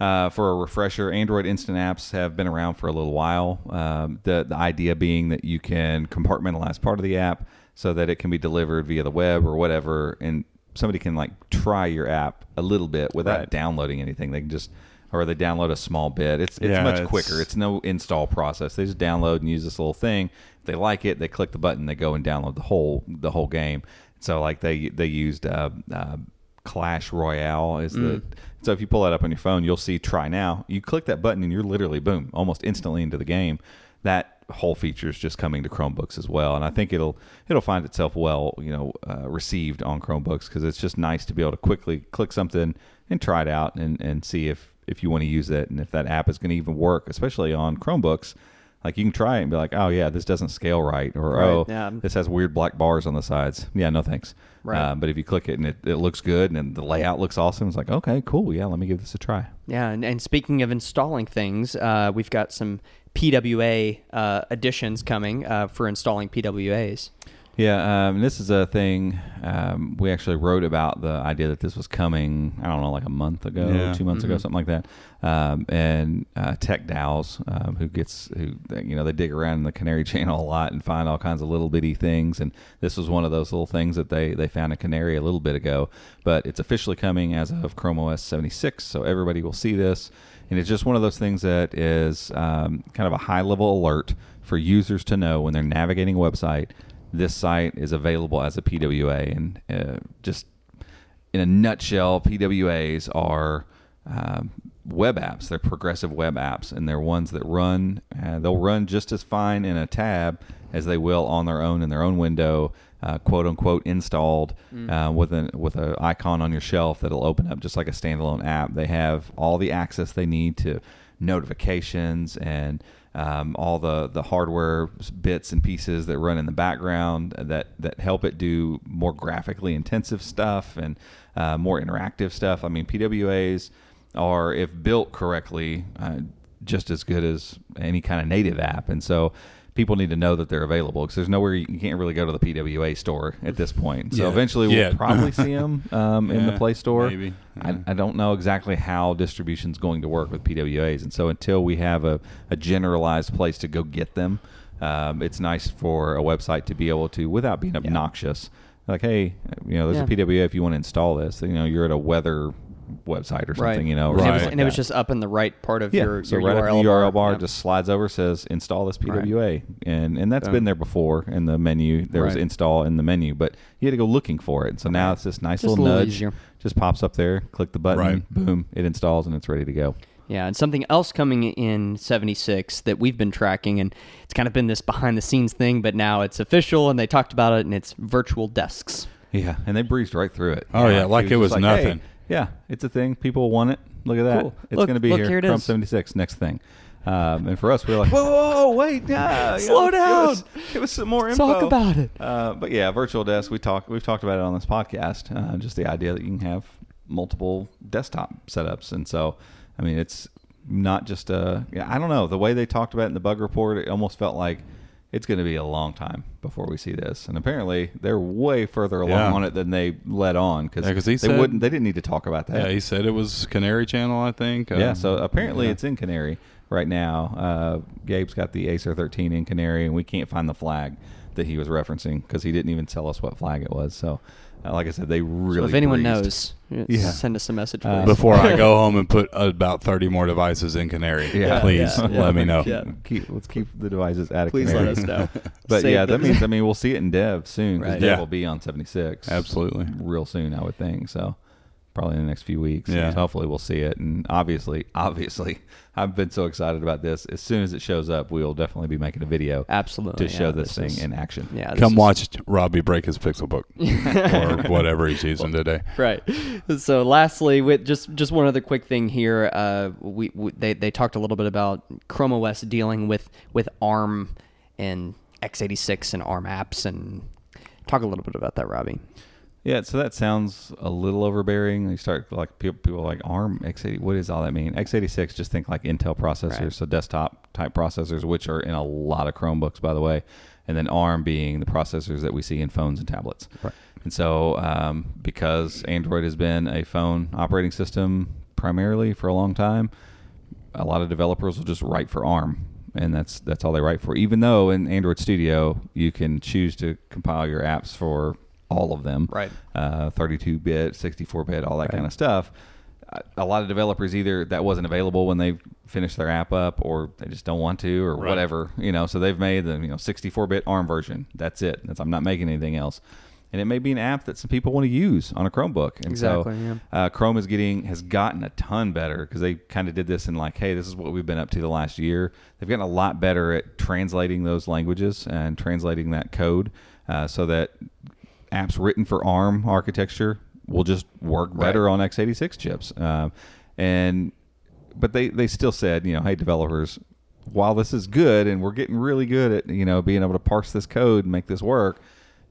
Uh, for a refresher, Android Instant Apps have been around for a little while. Um, the the idea being that you can compartmentalize part of the app so that it can be delivered via the web or whatever, and somebody can like try your app a little bit without Right. downloading anything. They can just or they download a small bit. It's it's Yeah, much it's- quicker. It's no install process. They just download and use this little thing. If they like it, they click the button. They go and download the whole the whole game. So like they they used uh, uh, Clash Royale is the so if you pull that up on your phone, you'll see try now. You click that button and you're literally boom, almost instantly into the game. That whole feature is just coming to Chromebooks as well, and I think it'll it'll find itself well you know uh, received on Chromebooks because it's just nice to be able to quickly click something and try it out and and see if if you want to use it and if that app is going to even work, especially on Chromebooks. Like you can try it and be like, oh yeah, this doesn't scale right, or Right, oh, yeah. this has weird black bars on the sides. Yeah, no thanks. Right. Uh, but if you click it and it, it looks good and the layout looks awesome, it's like, okay, cool. Yeah, let me give this a try. Yeah, and, and speaking of installing things, uh, we've got some PWA uh, additions coming uh, for installing PWAs. Yeah, um, this is a thing um, we actually wrote about the idea that this was coming. I don't know, like a month ago, Yeah. two months ago, something like that. Um, and uh, Techdows, um, who gets who you know they dig around in the Canary Channel a lot and find all kinds of little bitty things. And this was one of those little things that they they found in Canary a little bit ago. But it's officially coming as of Chrome OS 76, so everybody will see this. And it's just one of those things that is um, kind of a high level alert for users to know when they're navigating a website this site is available as a PWA. And uh, just in a nutshell, PWAs are um, web apps. They're progressive web apps, and they're ones that run. Uh, they'll run just as fine in a tab as they will on their own in their own window, uh, quote unquote installed uh, with an with an icon on your shelf that'll open up just like a standalone app. They have all the access they need to notifications and um, all the the hardware bits and pieces that run in the background that that help it do more graphically intensive stuff and uh, more interactive stuff. I mean, PWAs are, if built correctly, uh, just as good as any kind of native app, and so. People need to know that they're available because there's nowhere you, you can't really go to the PWA store at this point. So Yeah. eventually we'll Yeah. probably see them um, in the Play Store. maybe. I, I don't know exactly how distribution's going to work with PWAs, and so until we have a, a generalized place to go get them, um, it's nice for a website to be able to, without being obnoxious, like, hey, you know, there's a PWA if you want to install this. You know, you're at a weather website or something, right. you know, or and, it was, like and it was just up in the right part of Yeah, your, so your right URL at the URL bar Yeah. just slides over, says install this Right. PWA, and and that's Boom. been there before in the menu. There was install in the menu, but you had to go looking for it. So now it's this nice Just little, little nudge, easier. just pops up there, click the button, Right. boom, it installs and it's ready to go. Yeah, and something else coming in 76 that we've been tracking, and it's kind of been this behind the scenes thing, but now it's official, and they talked about it, and it's virtual desks. Yeah, and they breezed right through it. Oh, yeah, like it just was hey, nothing. Yeah, it's a thing. People want it. Look at that. Cool. It's going to be look, here. here Chrome 76, next thing. Um, and for us, we were like, whoa, whoa, whoa wait, nah, Slow down. Give us, some more info. Talk about it. Uh, but yeah, virtual desk. We talk. We've talked about it on this podcast. Uh, just the idea that you can have multiple desktop setups, and so I mean, it's not just a. I don't know the way they talked about it in the bug report. It almost felt like it's going to be a long time before we see this, and apparently they're way further along Yeah. on it than they let on because Yeah, they said- wouldn't. They didn't need to talk about that. Yeah, he said it was Canary Channel, I think. Yeah, Um, so apparently yeah. it's in Canary right now. Uh, Gabe's got the Acer 13 in Canary, and we can't find the flag that he was referencing because he didn't even tell us what flag it was. So, uh, like I said, they really. so if anyone breezed. knows, Yeah. send us a message. Uh. Before I go home and put about 30 more devices in Canary, Yeah, please yeah, yeah. let me know. Yeah. Keep, let's keep the devices out of Please Canary. let us know. But Save yeah, that means I mean we'll see it in Dev soon because Right. Dev Yeah. will be on 76 Absolutely. real soon, I would think. So, probably in the next few weeks. Yeah. And hopefully we'll see it. And obviously, obviously, I've been so excited about this. As soon as it shows up, we'll definitely be making a video Absolutely, to show yeah, this, this thing is- in action. Yeah, Come is- watch Robbie break his Pixelbook or whatever he's using today. Right. So, lastly, with just just one other quick thing here, uh, we, we they they talked a little bit about Chrome OS dealing with with ARM and x86 and ARM apps, and talk a little bit about that, Robbie. Yeah, so that sounds a little overbearing. You start like people, people are like ARM x80. What does all that mean? x86. Just think like Intel processors, Right. so desktop type processors, which are in a lot of Chromebooks, by the way, and then ARM being the processors that we see in phones and tablets. Right. And so, um, because Android has been a phone operating system primarily for a long time, a lot of developers will just write for ARM, and that's that's all they write for. Even though in Android Studio you can choose to compile your apps for all of them, Right. Uh, 32-bit, 64-bit, all that Right. kind of stuff. A- A lot of developers either that wasn't available when they finished their app up, or they just don't want to, or Right. whatever. You know, so they've made the you know 64-bit ARM version. That's it. That's, I'm not making anything else. And it may be an app that some people want to use on a Chromebook. And Exactly, so yeah. uh, Chrome is getting has gotten a ton better because they kind of did this in like, hey, this is what we've been up to the last year. They've gotten a lot better at translating those languages and translating that code uh, so that apps written for ARM architecture will just work better on x86 chips. Um, and but they they still said, you know, hey developers, while this is good and we're getting really good at you know being able to parse this code and make this work.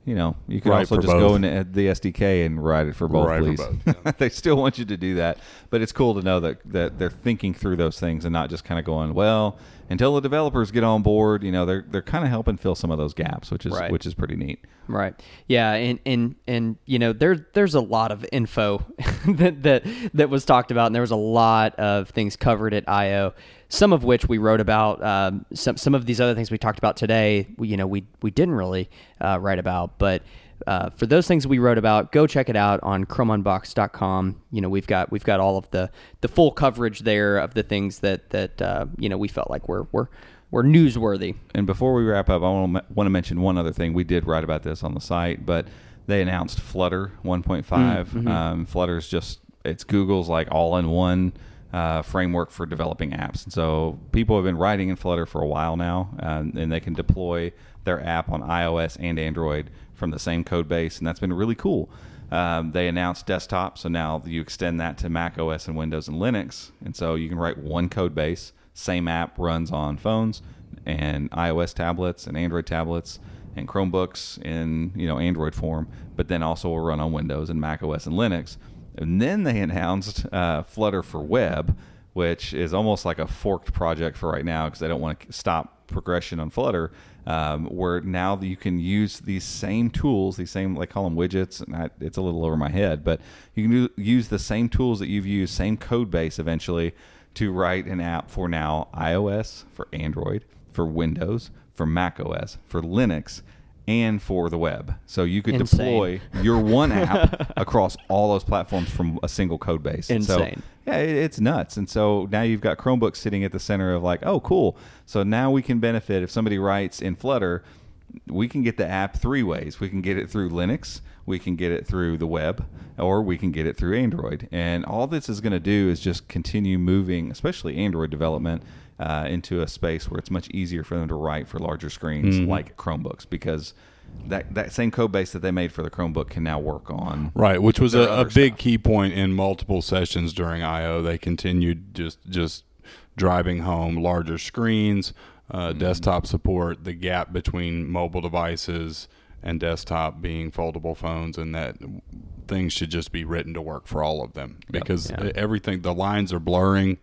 You know, you can Write also for just go both. into the SDK and write it for both, Write for please. both, yeah. they still want you to do that, but it's cool to know that that they're thinking through those things and not just kind of going, well, until the developers get on board. You know, they're they're kind of helping fill some of those gaps, which is Right. which is pretty neat. Right. Yeah, and and and you know there there's a lot of info that that that was talked about, and there was a lot of things covered at I/O. Some of which we wrote about. Um, some some of these other things we talked about today, we, you know, we we didn't really uh, write about, but. Uh, for those things we wrote about, go check it out on chromeunboxed.com. You know, we've got we've got all of the the full coverage there of the things that that uh, you know we felt like were were were newsworthy. And before we wrap up, I want to want to mention one other thing. We did write about this on the site, but they announced Flutter 1.5. Um, Flutter is just it's Google's like all-in-one uh, framework for developing apps. And so people have been writing in Flutter for a while now, um, and they can deploy their app on iOS and Android from the same code base, and that's been really cool. Um, they announced desktop, so now you extend that to Mac OS and Windows and Linux, and so you can write one code base. Same app runs on phones and iOS tablets and Android tablets and Chromebooks in you know Android form, but then also will run on Windows and Mac OS and Linux. And then they announced uh, Flutter for Web, which is almost like a forked project for right now because they don't want to stop progression on Flutter. Um, where now you can use these same tools, these same they call them widgets, and I, it's a little over my head, but you can do, use the same tools that you've used, same code base eventually, to write an app for now iOS, for Android, for Windows, for Mac OS, for Linux, and for the web. So you could Insane. deploy your one app across all those platforms from a single code base. And So, Insane. yeah, it's nuts. And so now you've got Chromebooks sitting at the center of like, oh, cool. So now we can benefit if somebody writes in Flutter, we can get the app three ways. We can get it through Linux, we can get it through the web, or we can get it through Android. And all this is going to do is just continue moving, especially Android development, uh, into a space where it's much easier for them to write for larger screens like Chromebooks because. That, that same code base that they made for the Chromebook can now work on Right, which was a, a big stuff. key point in multiple sessions during I/O. They continued just just driving home larger screens, uh, Mm-hmm. desktop support, the gap between mobile devices and desktop being foldable phones, and that things should just be written to work for all of them because Yeah. everything the lines are blurring.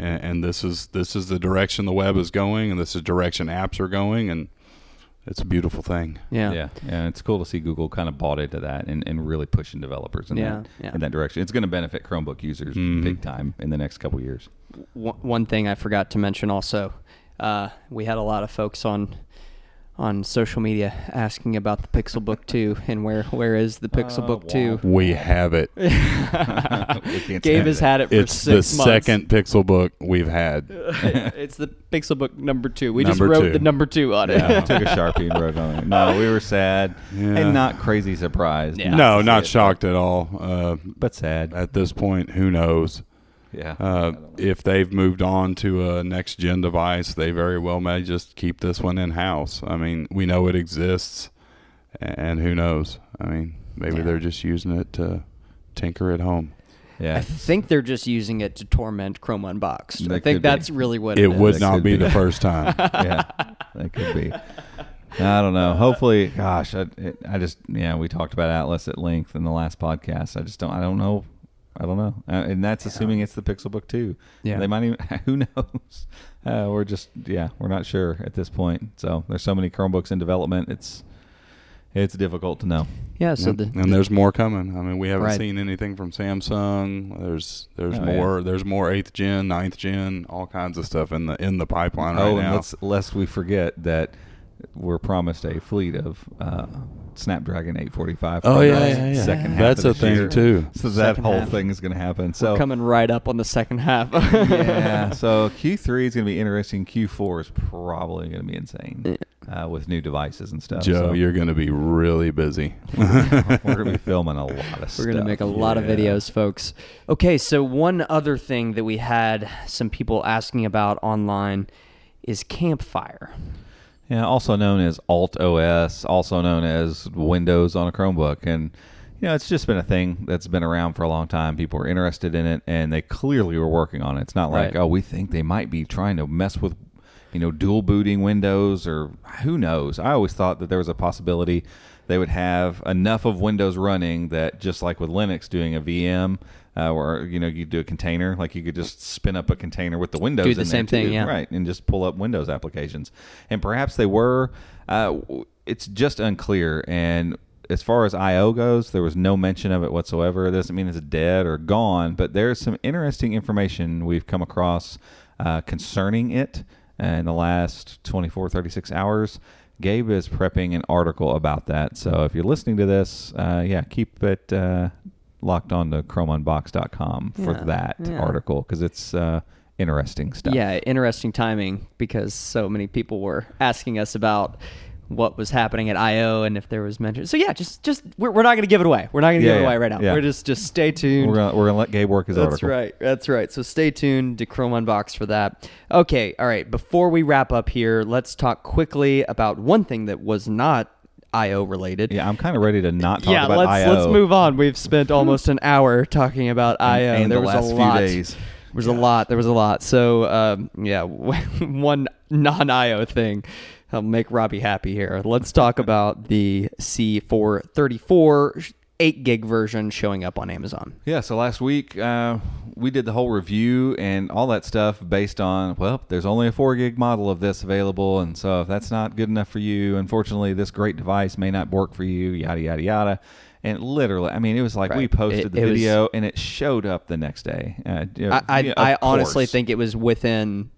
And, and this is this is the direction the web is going, and this is direction apps are going, and it's a beautiful thing. Yeah. Yeah, and it's cool to see Google kind of bought into that and, and really pushing developers in Yeah, that yeah. in that direction. It's going to benefit Chromebook users big time in the next couple years. one one thing I forgot to mention also, uh, we had a lot of folks on on social media asking about the Pixelbook 2 and where where is the Pixelbook 2? We have it. We can't Gabe has that. had it for It's the six months. second Pixelbook we've had. it's the Pixelbook number two. We Number just wrote two. the number two on it. Yeah, took a sharpie and wrote on it. No, we were sad Yeah. and not crazy surprised. Yeah. no, to see not it, shocked at all. Uh, but sad. at this point, who knows? Yeah. Uh, if they've moved on to a next gen device, they very well may just keep this one in house. I mean, we know it exists, and who knows? I mean, maybe Yeah. they're just using it to tinker at home. Yeah. I think they're just using it to torment Chrome Unboxed. I think could be. that's really what it, It would is. not be be. the first time. yeah, that could be. I don't know. Hopefully, gosh, I, it, I just yeah, we talked about Atlas at length in the last podcast. I just don't. I don't know. I don't know, uh, and that's assuming it's the Pixelbook two. Yeah. they might even. Who knows? Uh, we're just yeah, we're not sure at this point. So there's so many Chromebooks in development. It's it's difficult to know. Yeah, so Yep. the, and there's more coming. I mean, we haven't Right. seen anything from Samsung. There's there's Oh, more. There's more eighth gen, ninth gen, all kinds of stuff in the in the pipeline oh, right and now. let's lest we forget that we're promised a fleet of uh, Snapdragon 845. Oh, yeah, yeah, yeah. Second half That's of a this thing, year. too. So that Second whole half. thing is going to happen. we're So coming right up on the second half. yeah. So Q3 is going to be interesting. Q4 is probably going to be insane uh, with new devices and stuff. Joe, so you're going to be really busy. we're going to be filming a lot of stuff. We're going to make a lot of videos, folks. Okay, so one other thing that we had some people asking about online is Campfire. Yeah, also known as AltOS, also known as Windows on a Chromebook. And, you know, it's just been a thing that's been around for a long time. People are interested in it, and they clearly were working on it. It's not like, Right. oh, we think they might be trying to mess with, you know, dual booting Windows or who knows. I always thought that there was a possibility they would have enough of Windows running that just like with Linux doing a VM, uh, where you know you do a container, like you could just spin up a container with the Windows the in there same thing, too, yeah. right, and just pull up Windows applications. And perhaps they were. Uh, it's just unclear. And as far as I/O goes, there was no mention of it whatsoever. It doesn't mean it's dead or gone, but there's some interesting information we've come across uh, concerning it in the last 24, 36 hours. Gabe is prepping an article about that. So if you're listening to this, uh, yeah, keep it uh, locked on to chromeunboxed.com for Yeah, that yeah. article because it's uh, interesting stuff. Yeah, interesting timing because so many people were asking us about what was happening at IO and if there was mention. So yeah, just just we're, we're not going to give it away. We're not going to Yeah, give it yeah, away right now. yeah. We're just just stay tuned. We're gonna we're gonna let Gabe work his That's article. right. That's right. So stay tuned to Chrome Unboxed for that. Okay. All right. Before we wrap up here, let's talk quickly about one thing that was not IO related. Yeah, I'm kind of ready to not talk yeah, about let's IO. let's move on. We've spent almost an hour talking about IO. and there the was last a few lot. days. There was a lot. There was a lot. So um, yeah, one non-IO thing. I'll make Robbie happy here. Let's talk about the C434 8 gig version showing up on Amazon. Yeah, so last week uh, we did the whole review and all that stuff based on, well, there's only a 4 gig model of this available. And so if that's not good enough for you, unfortunately, this great device may not work for you, yada, yada, yada. And literally, I mean, it was like we posted It- the it was- video and it showed up the next day. Uh, I I, I honestly think it was within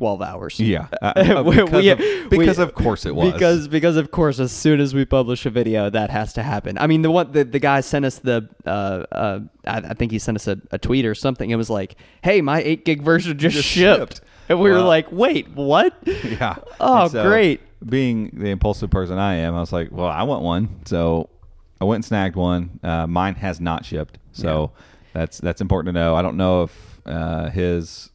12 hours. Yeah, uh, uh, because, We- of, because we- of course it was. Because because of course, as soon as we publish a video, that has to happen. I mean, the one the, the guy sent us the uh, uh I, I think he sent us a, a tweet or something. It was like, "Hey, my eight gig version just, Just shipped. shipped. and we were like, "Wait, what?" Yeah. Oh, so, great. Being the impulsive person I am, I was like, well, I want one. So I went and snagged one. Uh, mine has not shipped. So that's that's important to know. I don't know if uh, his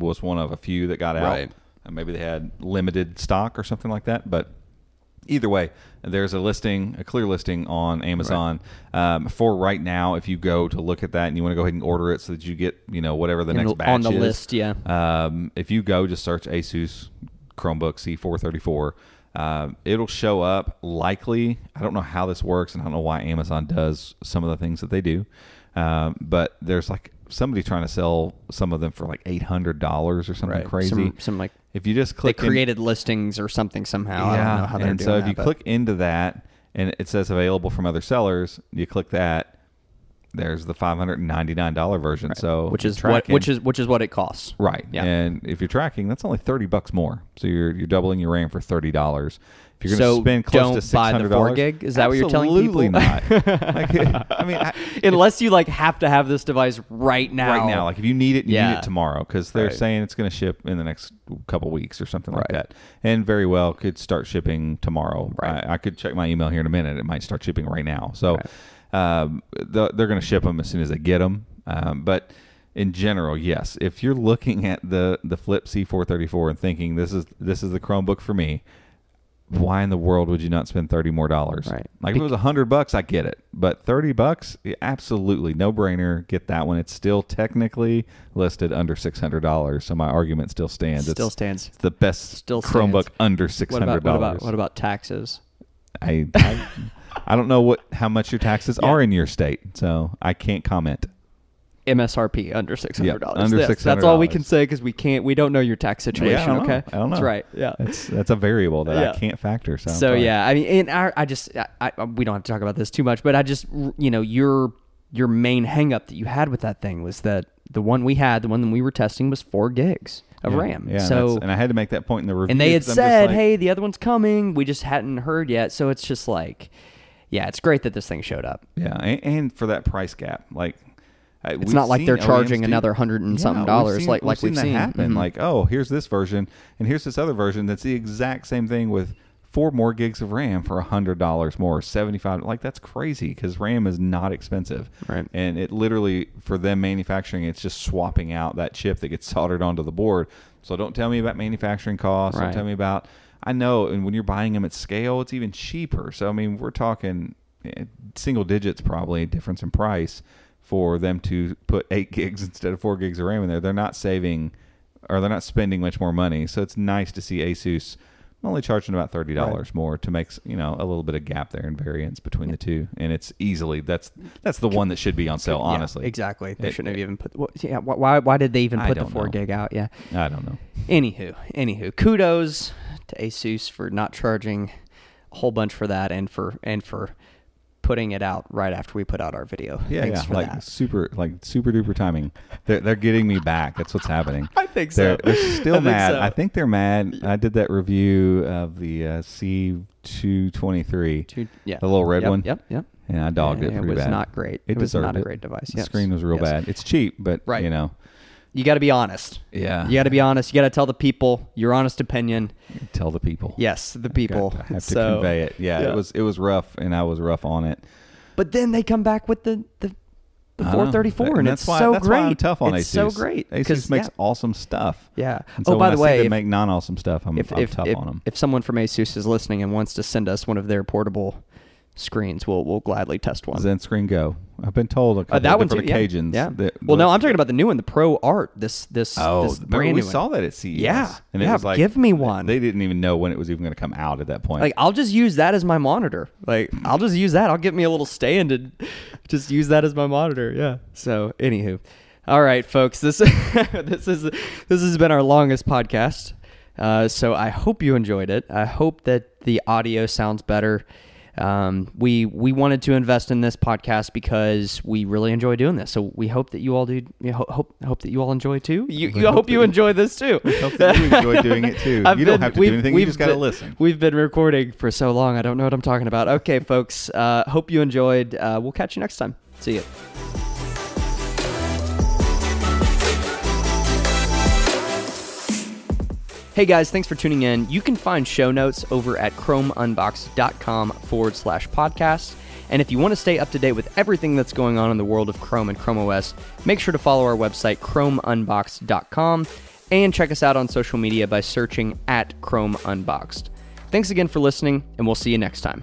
was one of a few that got out. Right. Uh, maybe they had limited stock or something like that. But either way, there's a listing, a clear listing on Amazon um, for right now. If you go to look at that and you want to go ahead and order it so that you get, you know, whatever the next batch on the is. list, yeah. Um, if you go, just search Asus Chromebook C434. Um, it'll show up likely. I don't know how this works, and I don't know why Amazon does some of the things that they do. Um, but there's like somebody trying to sell some of them for like eight hundred dollars or something crazy. Some, some like if you just they click in- created listings or something somehow. I don't know how they're and so if that, you but- click into that and it says available from other sellers, you click that. there's the five hundred and ninety nine dollar version. So which is tracking, what which is which is what it costs. right. Yeah. And if you're tracking, that's only thirty bucks more. So you're you're doubling your RAM for thirty dollars. If you're going to So spend close don't to six buy the hundred 4 dollars, gig? Is that what you're telling people? Absolutely not. like, I mean, I, Unless you like have to have this device right now. right now. Like if you need it, you Yeah. need it tomorrow because they're Right. saying it's going to ship in the next couple weeks or something like Right. that, and very well could start shipping tomorrow. Right. I, I could check my email here in a minute; it might start shipping right now. So um, the, they're going to ship them as soon as they get them. Um, but in general, yes, if you're looking at the the Flip C434 and thinking this is this is the Chromebook for me. Why in the world would you not spend thirty more dollars? Right. Like if it was a hundred bucks, I get it. But 30 bucks, absolutely no brainer. Get that one. It's still technically listed under six hundred dollars, so my argument still stands. It still it's, stands. it's the best Still Chromebook stands. under six What hundred about what about what about taxes? I, I I don't know what how much your taxes Yeah. are in your state, so I can't comment. MSRP under six hundred dollars. under six hundred. That's all we can say because we can't. We don't know your tax situation. Yeah, I don't know. okay, I don't That's right. Yeah. That's that's a variable that Yeah. I can't factor. So, So yeah, I mean, and I, I just, I, I, uh, we don't have to talk about this too much, but I just, you know, your your main hangup that you had with that thing was that the one we had, the one that we were testing, was four gigs of yeah, RAM. Yeah, and so that's- and I had to make that point in the review. and they had said, like- "Hey, the other one's coming." We just hadn't heard yet, so it's just like, yeah, it's great that this thing showed up. Yeah, and, and for that price gap, like I- It's not like they're charging do- another hundred and something we've dollars, seen- like like we've that seen. happen. Mhm. Like, oh, here's this version, and here's this other version that's the exact same thing with four more gigs of RAM for a hundred dollars more, seventy five. Like that's crazy because RAM is not expensive, Right. And it literally for them manufacturing, it's just swapping out that chip that gets soldered onto the board. So don't tell me about manufacturing costs. Right. Don't tell me about. I know, and when you're buying them at scale, it's even cheaper. So I mean, we're talking eh, single digits probably difference in price for them to put eight gigs instead of four gigs of RAM in there. They're not saving or they're not spending much more money. So it's nice to see Asus only charging about thirty dollars more to make you know a little bit of gap there in variance between the two, and it's easily that's that's the one that should be on sale. Yeah, Honestly, exactly. They It- shouldn't have even put. Well, yeah, why? Why did they even put the four know. gig out? Yeah. I don't know. Anywho, anywho, kudos to Asus for not charging a whole bunch for that, and for and for putting it out right after we put out our video. Yeah, Thanks yeah, like that. super, like super duper timing. They're they're getting me back. That's what's happening. I think They're, so. they're I still think mad. so. I think they're mad. I did that review of the uh, C two twenty three, yeah, the little red Yep, one. Yep, yep. and I dogged Yeah, it it was bad. not great. It, It was not a great device, The yes, screen was real yes. bad. It's cheap, but Right. you know, You got to be honest. yeah, You got to be honest. You got to tell the people your honest opinion. tell the people. Yes, the people. I have to So- convey it. Yeah, yeah. it was it was rough, and I was rough on it. But then they come back with the the, the I know. 434, and, that's it's why, so that's great. Why I'm tough on it's Asus. so great Asus makes yeah, awesome stuff. yeah. And oh, so oh, by the I way, them if, make non-awesome stuff, I'm, if, I'm if, tough if, on them. if someone from Asus is listening and wants to send us one of their portable screens, we'll we'll gladly test one. ZenScreen Go. I've been told a couple Uh, that of one too, different yeah. Yeah. that- well, no, I'm talking about the new one, the ProArt. This this Oh, this brand we new one. saw that at CES. Yeah. and it Yeah, was like give me one. They didn't even know when it was even going to come out at that point. Like I'll just use that as my monitor. Like I'll just use that. I'll get me a little stand and just use that as my monitor. Yeah. So anywho, all right, folks. This this is this has been our longest podcast. Uh, so I hope you enjoyed it. I hope that the audio sounds better. Um, we we wanted to invest in this podcast because we really enjoy doing this. So we hope that you all do. You ho- hope hope that you all enjoy too. You, you hope hope you enjoy this too. hope that you enjoy doing it too. You don't have to do anything, you we've just gotta listen. We've been recording for so long. I don't know what I'm talking about. Okay, folks. Uh, hope you enjoyed. Uh, we'll catch you next time. See you. Hey guys, thanks for tuning in. You can find show notes over at chromeunboxed.com forward slash podcast. And if you want to stay up to date with everything that's going on in the world of Chrome and Chrome OS, make sure to follow our website, chromeunboxed.com, and check us out on social media by searching at Chrome Unboxed. Thanks again for listening, and we'll see you next time.